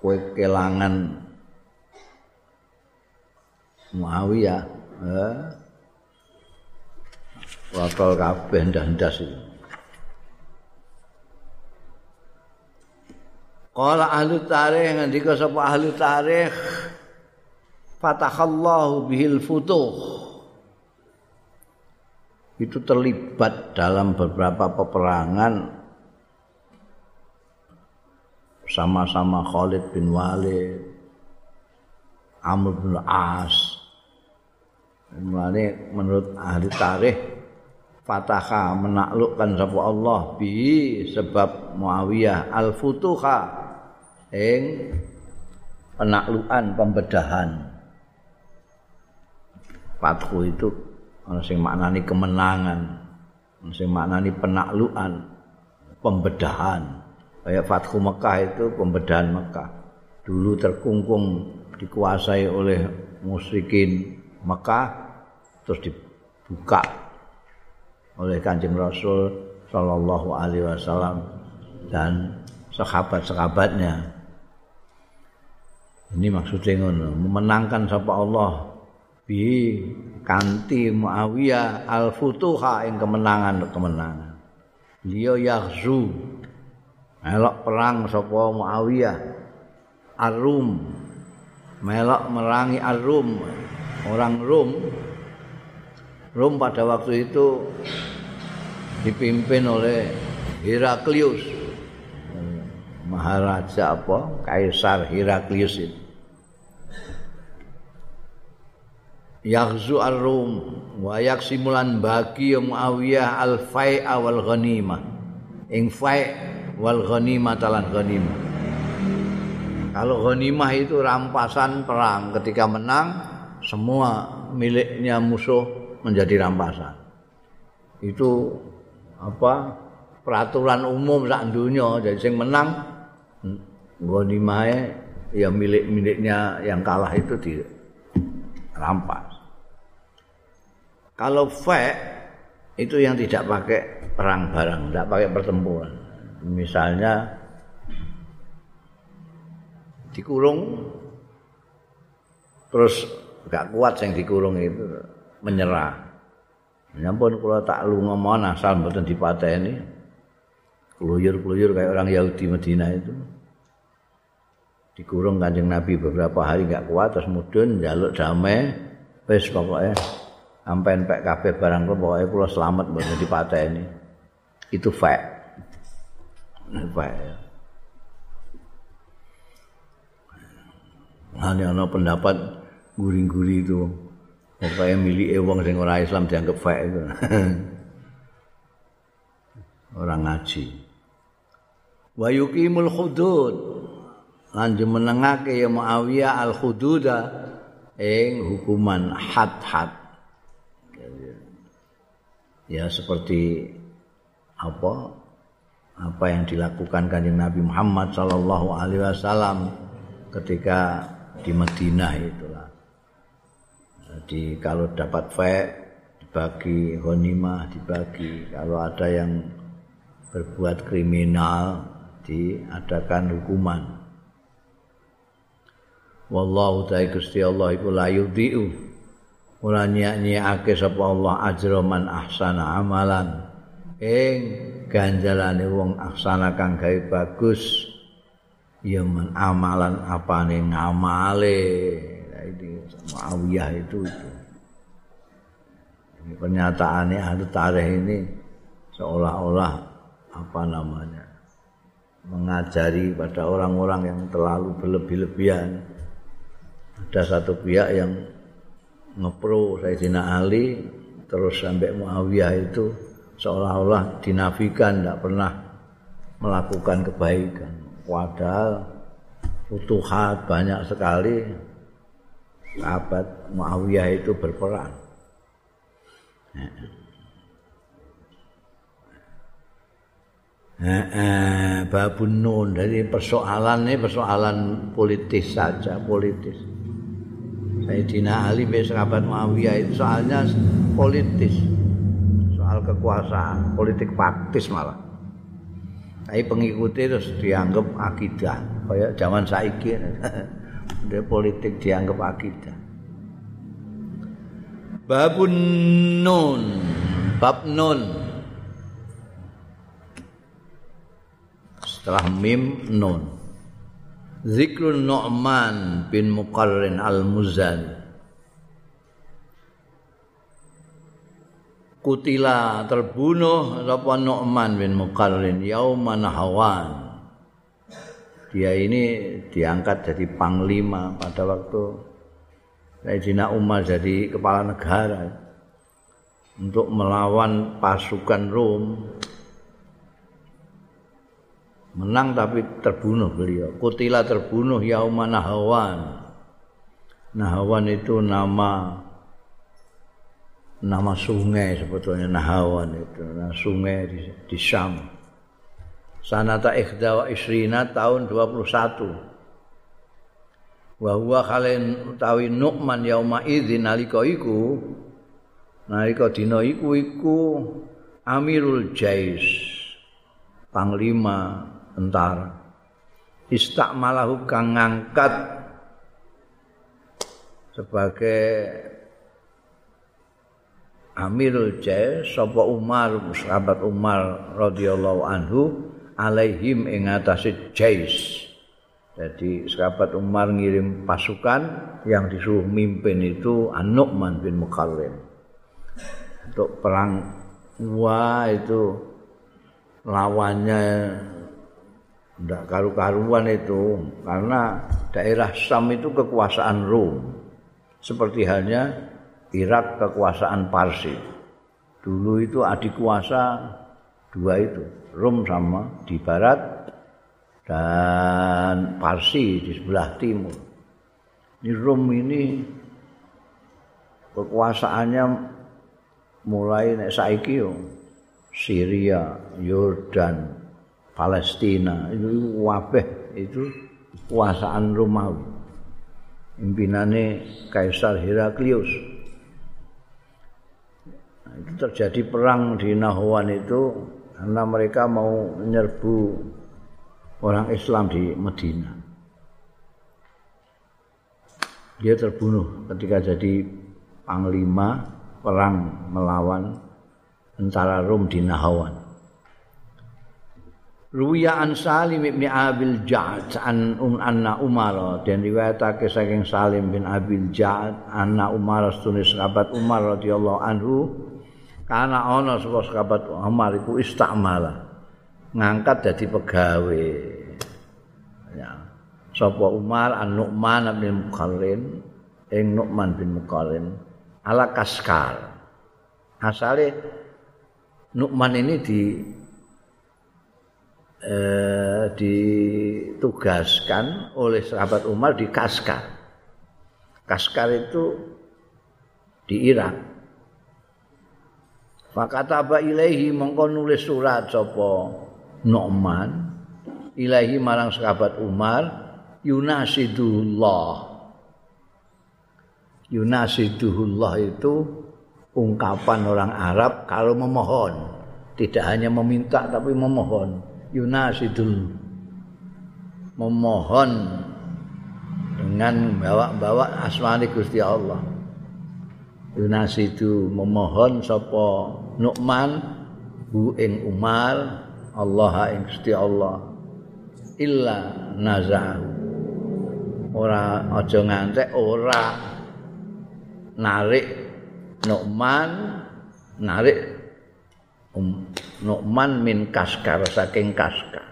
Kue kelangan Muawiyah eh wakal kabeh ndas-ndas itu Qala ahli tarikh ngendika sapa ahli tarikh fatahallahu bihil futuh itu terlibat dalam beberapa peperangan sama-sama Khalid bin Walid Amr bin As Mulane menurut ahli tarikh Fataha menaklukkan sapa Allah bi sebab Muawiyah al-futuha ing penaklukan pembedahan. Fathu itu ana sing maknani kemenangan, ana sing maknani penaklukan, pembedahan. Kayak Fathu Mekah itu pembedahan Mekah. Dulu terkungkung dikuasai oleh musyrikin Mekah terus dibuka oleh Kanjeng Rasul sallallahu alaihi wasallam dan sahabat-sahabatnya. Ini maksudnya ngono, memenangkan sapa Allah bi kanti Muawiyah al-futuha ing kemenangan kemenangan. Liyo yaghzu melok perang sapa Muawiyah. Ar-Rum. Melok merangi Ar-Rum. Orang Rom Rom pada waktu itu dipimpin oleh Heraklius. Maharaja apa? Kaisar Heraklius itu Yaghzu ar-Rum wa yaksimulan bagi Muawiyah al-fai'a wal ghanimah ing fai' wal ghanimah talan ghanimah. Kalau ghanimah itu rampasan perang. Ketika menang semua miliknya musuh menjadi rampasan. Itu apa? Peraturan umum sak dunia. Jadi sing menang ghanimah ya milik-miliknya yang kalah itu dirampas. Kalau fe itu yang tidak pakai perang barang, tidak pakai pertempuran. Misalnya dikurung terus gak kuat yang dikurung itu menyerah Nyampun kula tak lunga mon asal mboten dipateni. Keluyur-keluyur kayak orang Yahudi Medina itu. Dikurung Kanjeng Nabi beberapa hari enggak kuat terus mudun njaluk damai. Wis pokoknya sampai pek kabeh barang kula pokoke kula selamat mboten dipateni. Itu fact. Fact. Hanya ana pendapat guring-guri itu pokoknya milik wong sing ora Islam dianggap fake itu. orang ngaji. Wa yuqimul hudud. Lan jumenengake ya Muawiyah al hududa ing hukuman had-had. Ya seperti apa apa yang dilakukan kanjeng Nabi Muhammad sallallahu alaihi wasallam ketika di Madinah itulah. Jadi kalau dapat fek dibagi honimah dibagi kalau ada yang berbuat kriminal diadakan hukuman. Wallahu ta'ala Gusti Allah iku la yudhi'u ora nyak-nyakake sapa Allah ajra man ahsana amalan. Ing ganjalane wong ahsana kang gawe bagus ya men amalan apane ngamale. Ini Muawiyah itu itu. Pernyataannya ahli tarikh ini seolah-olah apa namanya mengajari pada orang-orang yang terlalu berlebih-lebihan. Ada satu pihak yang ngepro Sayyidina Ali terus sampai Muawiyah itu seolah-olah dinafikan tidak pernah melakukan kebaikan Padahal futuhat banyak sekali sahabat Muawiyah itu berperan. Eh, babun nun dari persoalan ini persoalan politis saja politis. Sayyidina Ali bin sahabat Muawiyah itu soalnya politis, soal kekuasaan, politik praktis malah. Tapi pengikuti terus dianggap akidah. Kayak zaman saiki. Dia politik dianggap akidah. Babun nun. Bab nun. Setelah mim nun. Zikrun Nu'man bin Muqarrin al-Muzali. kutila terbunuh sapa Nu'man bin Muqarrin yauman hawan dia ini diangkat jadi panglima pada waktu Sayyidina Umar jadi kepala negara untuk melawan pasukan Rom menang tapi terbunuh beliau. Kutila terbunuh yauman hawan Nahawan itu nama nama sungai sebetulnya Nahawan itu. Nah, sungai di, di Syam. Sanata ikhda wa isrina tahun 21 wa huwa khalin utawi Nu'man yauma idzin nalika iku nalika dina iku iku Amirul Jais panglima tentara istakmalahu kang ngangkat sebagai Amirul Jais sapa Umar sahabat Umar radhiyallahu anhu alaihim ing atase Jais. Jadi sahabat Umar ngirim pasukan yang disuruh mimpin itu An-Nu'man bin Muqarrin. Untuk perang wah itu lawannya tidak karu-karuan itu karena daerah Sam itu kekuasaan Rom seperti halnya Irak kekuasaan Parsi. Dulu itu adik kuasa dua itu, Rom sama di barat dan Parsi di sebelah timur. Di Rom ini kekuasaannya mulai nek saiki Syria, Yordan, Palestina itu wabeh itu kekuasaan Romawi. Pimpinannya Kaisar Heraklius. itu terjadi perang di Nahwan itu karena mereka mau menyerbu orang Islam di Medina. Dia terbunuh ketika jadi panglima perang melawan antara Rum di Nahawan. Ruya an Salim bin Abil Ja'ad an um anna Umar dan riwayatake saking Salim bin Abil Ja'ad anna Umar tunis sahabat Umar radhiyallahu anhu karena ana saka sahabat Umar iku istamala ngangkat dadi pegawe ya. Sapa Umar an Nu'man bin Muqarrin ing Nu'man bin Muqarrin ala kaskar. Asale Nu'man ini di eh, ditugaskan oleh sahabat Umar di Kaskar. Kaskar itu di Irak. Maka taba ilahi mongko nulis surat sapa Nu'man ilahi marang sahabat Umar yunasidullah. Yunasidullah itu ungkapan orang Arab kalau memohon. Tidak hanya meminta tapi memohon. Yunasidul memohon dengan bawa-bawa asmani Gusti Allah. Yunasidu memohon sapa Nu'man hu ing Umar Allah ing Gusti Allah illa nazahu. Ora aja ngantek ora. Narik Nu'man narik um, Nu'man min kaskar saking kaskar.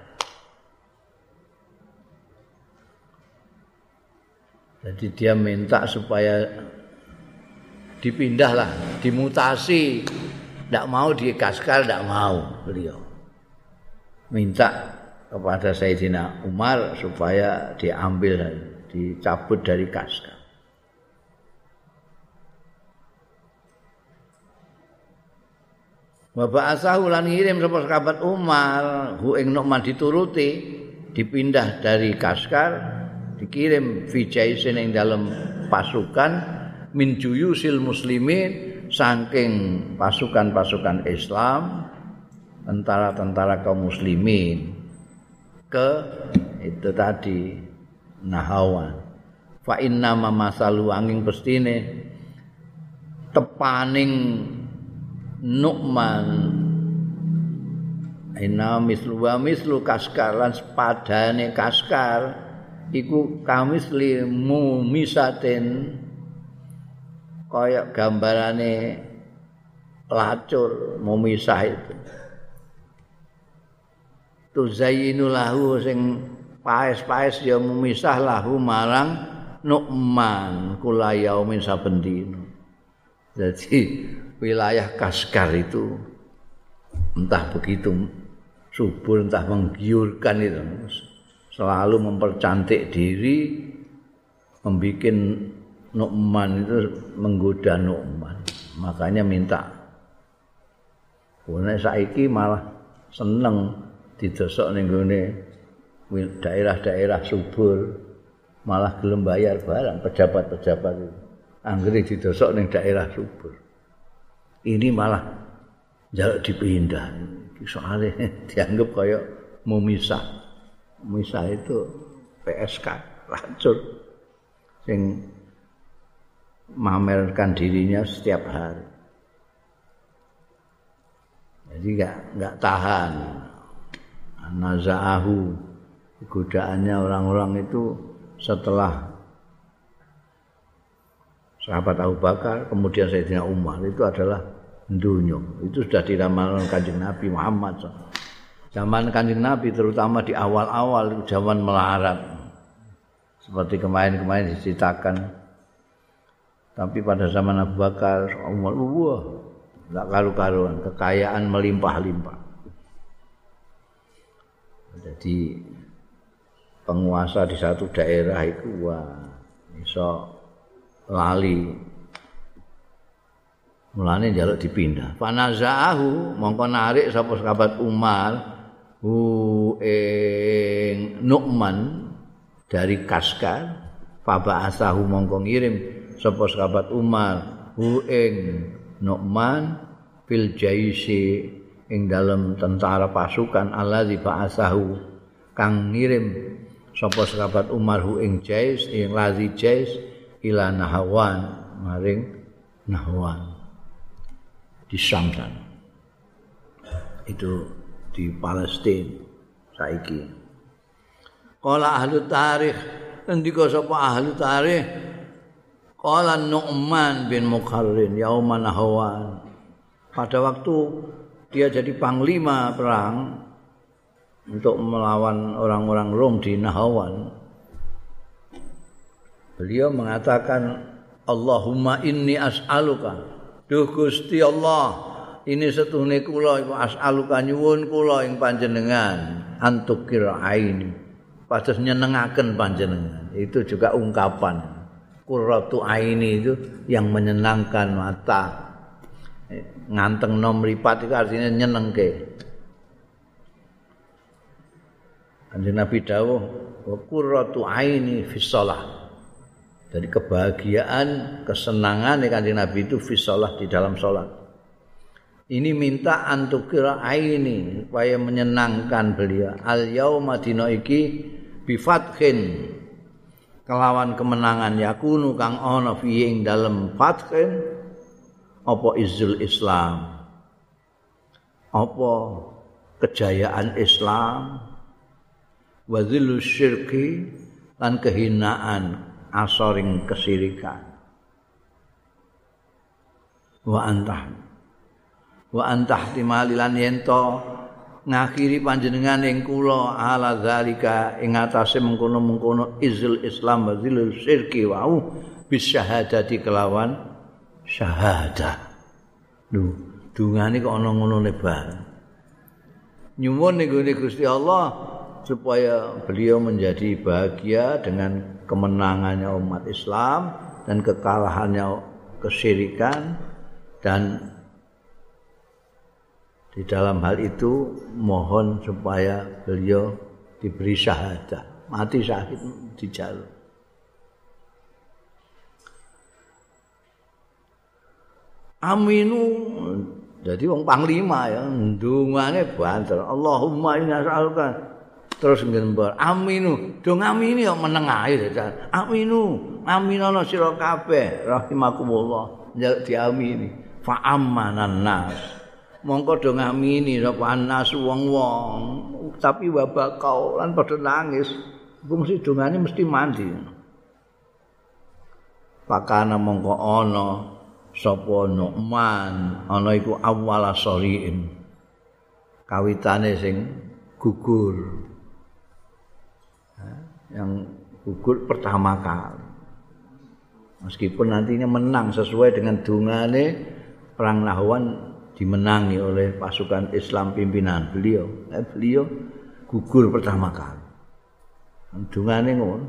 Jadi dia minta supaya dipindahlah, dimutasi. Tidak mau di kaskar, tidak mau beliau. Minta kepada Sayyidina Umar supaya diambil, dicabut dari kaskar. Bapak asahu lan ngirim sapa sahabat Umar, hu ing Nu'man dituruti, dipindah dari Kaskar, dikirim fi jaisin ing dalam pasukan min juyusil muslimin saking pasukan-pasukan Islam tentara-tentara kaum muslimin ke itu tadi Nahawan. Fa inna masalu angin pestine tepaning Nu'man. Ina mislu wa mislu kaskar lan sepadane kaskar iku kamis limu misaten kaya gambarane pelacur memisah itu. Tuzayyinu lahu sing paes-paes ya memisah lahu marang Nu'man kula yaumin saben dina. Jadi wilayah Kaskar itu entah begitu subur entah menggiurkan itu selalu mempercantik diri membuat Nu'man itu menggoda Nu'man makanya minta Karena saiki malah seneng didosok ning daerah-daerah subur malah gelem bayar barang pejabat-pejabat itu. Anggere didosok ning daerah subur ini malah jaluk dipindah. Soalnya dianggap kayak memisah. Memisah itu PSK racun yang memamerkan dirinya setiap hari. Jadi nggak nggak tahan. Nazaahu godaannya orang-orang itu setelah sahabat Abu Bakar kemudian Sayyidina Umar itu adalah dunia. Itu sudah diramalkan kanjeng Nabi Muhammad. Zaman kanjeng Nabi terutama di awal-awal zaman melarat. Seperti kemarin-kemarin diceritakan. Tapi pada zaman Abu Bakar, Umar, wah, enggak karu-karuan, kekayaan melimpah-limpah. Jadi penguasa di satu daerah itu wah, bisa lali Mulane njaluk dipindah. Fanazaahu mongko narik sapa sahabat Umar hu ing Nu'man dari Kaskar. Faba asahu mongko ngirim sapa sahabat Umar hu ing Nu'man fil jaisi ing dalam tentara pasukan alladzi ba'asahu kang ngirim sapa sahabat Umar hu ing jais ing lazi jais ila Nahawan maring Nahawan di Syam itu di Palestina saiki. Kala ahli tarikh ngendika sapa ahli tarikh? Kala Nu'man bin Mukharrin yauman hawan pada waktu dia jadi panglima perang untuk melawan orang-orang Rom di Nahawan beliau mengatakan Allahumma inni as'aluka Duh Gusti Allah ini setuhne kula iku as'aluka nyuwun kula ing panjenengan. Antukir aini padha nyenengaken panjenengan. Itu juga ungkapan. Qurratu aini itu yang menyenangkan mata. Nganteng nom mripat itu artinya nyenengke. Kanjeng Nabi dawuh qurratu aini fi shalah. Jadi kebahagiaan, kesenangan Kanjeng Nabi itu fi di dalam salat. Ini minta antukira aini supaya menyenangkan beliau. Al yauma dina iki bi fathin kelawan kemenangan yakunu kang ana fi ing dalem fathin apa izul Islam. Apa kejayaan Islam wazilu syirki lan kehinaan asoring kesirikan. Wa antah. Wa antah timalilan yento ngakhiri panjenengan ing kula ala zalika ing atase mengkono-mengkono izil Islam wa zilul syirki wau bis syahadati kelawan syahadah lho dungane kok ana ngono lebar nyuwun ning Gusti Allah supaya beliau menjadi bahagia dengan kemenangannya umat Islam dan kekalahannya kesyirikan dan Di dalam hal itu mohon supaya beliau diberi syahadah, mati syahid di jalur. Aminu jadi wong panglima ya ndungane banter Allahumma inna terus ngembar aminu. Do ngamini kok meneng ae aminu aminono sira kabeh. Rahimakumullah. Njaluk diamini. Fa amanan nas. Mongko do ngamini sapa anas wong-wong. Tapi wabakau lan padha nangis. Mesti dongane mesti mandi. Pakana mongko ana sapa Nu'man. Ana iku awwala soriin kawitane sing gugur yang gugur pertama kali meskipun nantinya menang sesuai dengan dungane perang Nahwan dimenangi oleh pasukan Islam pimpinan beliau. Eh, beliau gugur pertama kali. Dungane ngono.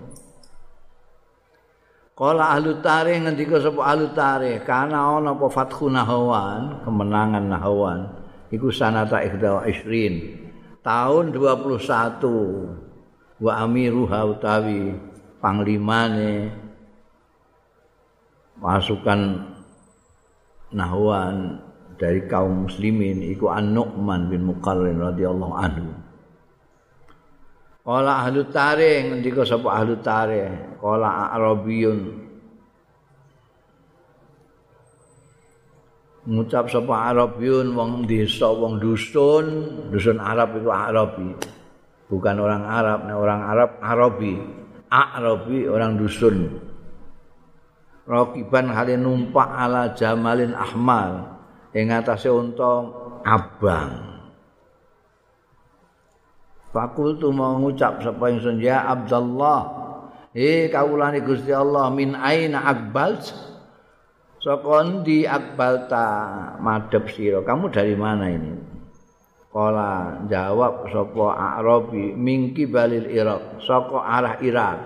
Kala ahlu tarikh ngendika sapa ahlu tarikh, kana ana apa fathu nahawan, kemenangan nahawan iku sanata ikhda isrin. Tahun 21 wa amiruha utawi panglimane pasukan nahawan dari kaum muslimin iku An-Nu'man bin Muqarrin radhiyallahu anhu. Qala ahlu tarikh ngendika sapa ahlu tarikh, qala Arabiyun ngucap sapa Arabiyun wong desa wong dusun, dusun Arab itu Arabi. Bukan orang Arab, nah orang Arab Arabi. Arabi orang dusun. Rakiban halin numpak ala Jamalin Ahmar. ing atase unta abang. Fakultu mau ngucap sapa ingsun ya Abdullah. Eh kawulane Gusti Allah min aina akbal? Saka ndi akbalta madhep sira? Kamu dari mana ini? Kala jawab sapa Arabi mingki balil Irak, saka arah Irak.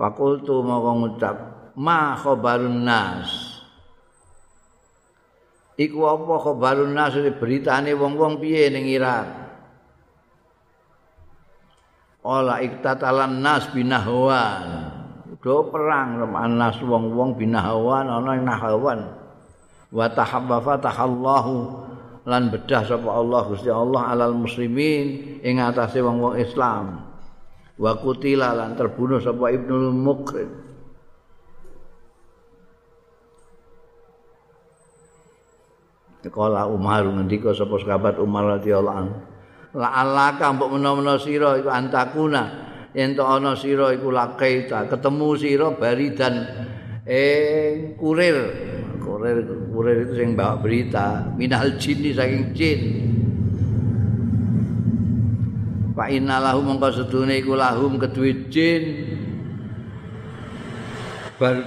Fakultu mau ngucap ma khabarun nas? Iku apa khabarun nas beritane wong-wong piye ning Irak? Ola iktatalan nas binahwan. Do perang lawan nas wong-wong binahwan ana ing nahwan. Wa tahabba tahallahu lan bedah sapa Allah Gusti Allah alal muslimin ing atase wong-wong Islam. Wa kutila lan terbunuh sapa Ibnu Mukrim. Kala Umar ngendika sapa sahabat Umar radhiyallahu anhu. La alaka mbok menawa sira iku antakuna yen to ana sira iku lakaita ketemu sira baridan eh kurir kurir kurir itu sing bawa berita minal jin saking jin Fa inna lahum mongko sedune iku lahum kedue jin bar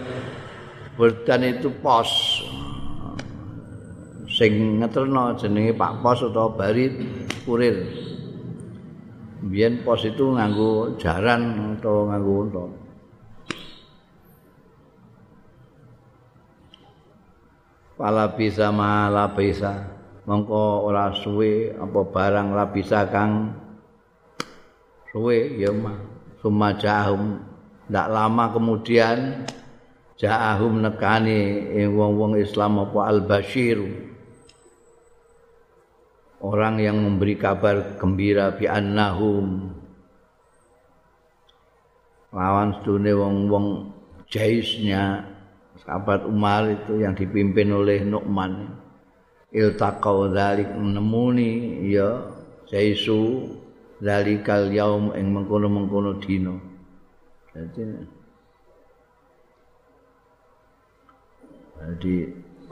berdan itu pos sing ngeterno jenenge Pak Pos utawa Barit Kurir. Biyen pos itu nganggo jaran atau nganggo unta. Pala bisa mala bisa mongko ora suwe apa barang la bisa kang suwe ya mah sumajahum ndak lama kemudian ja'ahum nekani wong-wong Islam apa al-Bashir. Orang yang memberi kabar gembira bi annahum. Lawan sedune wong-wong jaisnya sahabat Umar itu yang dipimpin oleh Nu'man. Iltaqau dzalik menemuni ya jaisu dzalikal yaum ing mengkono-mengkono dina. Jadi jadi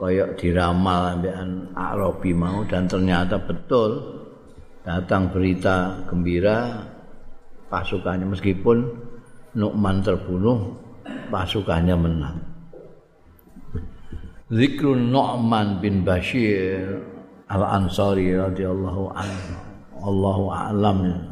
koyok diramal ambekan Arabi mau dan ternyata betul datang berita gembira pasukannya. Meskipun Nu'man terbunuh pasukannya menang Zikrun Nu'man bin Bashir Al-Ansari radhiyallahu anhu Allahu a'lam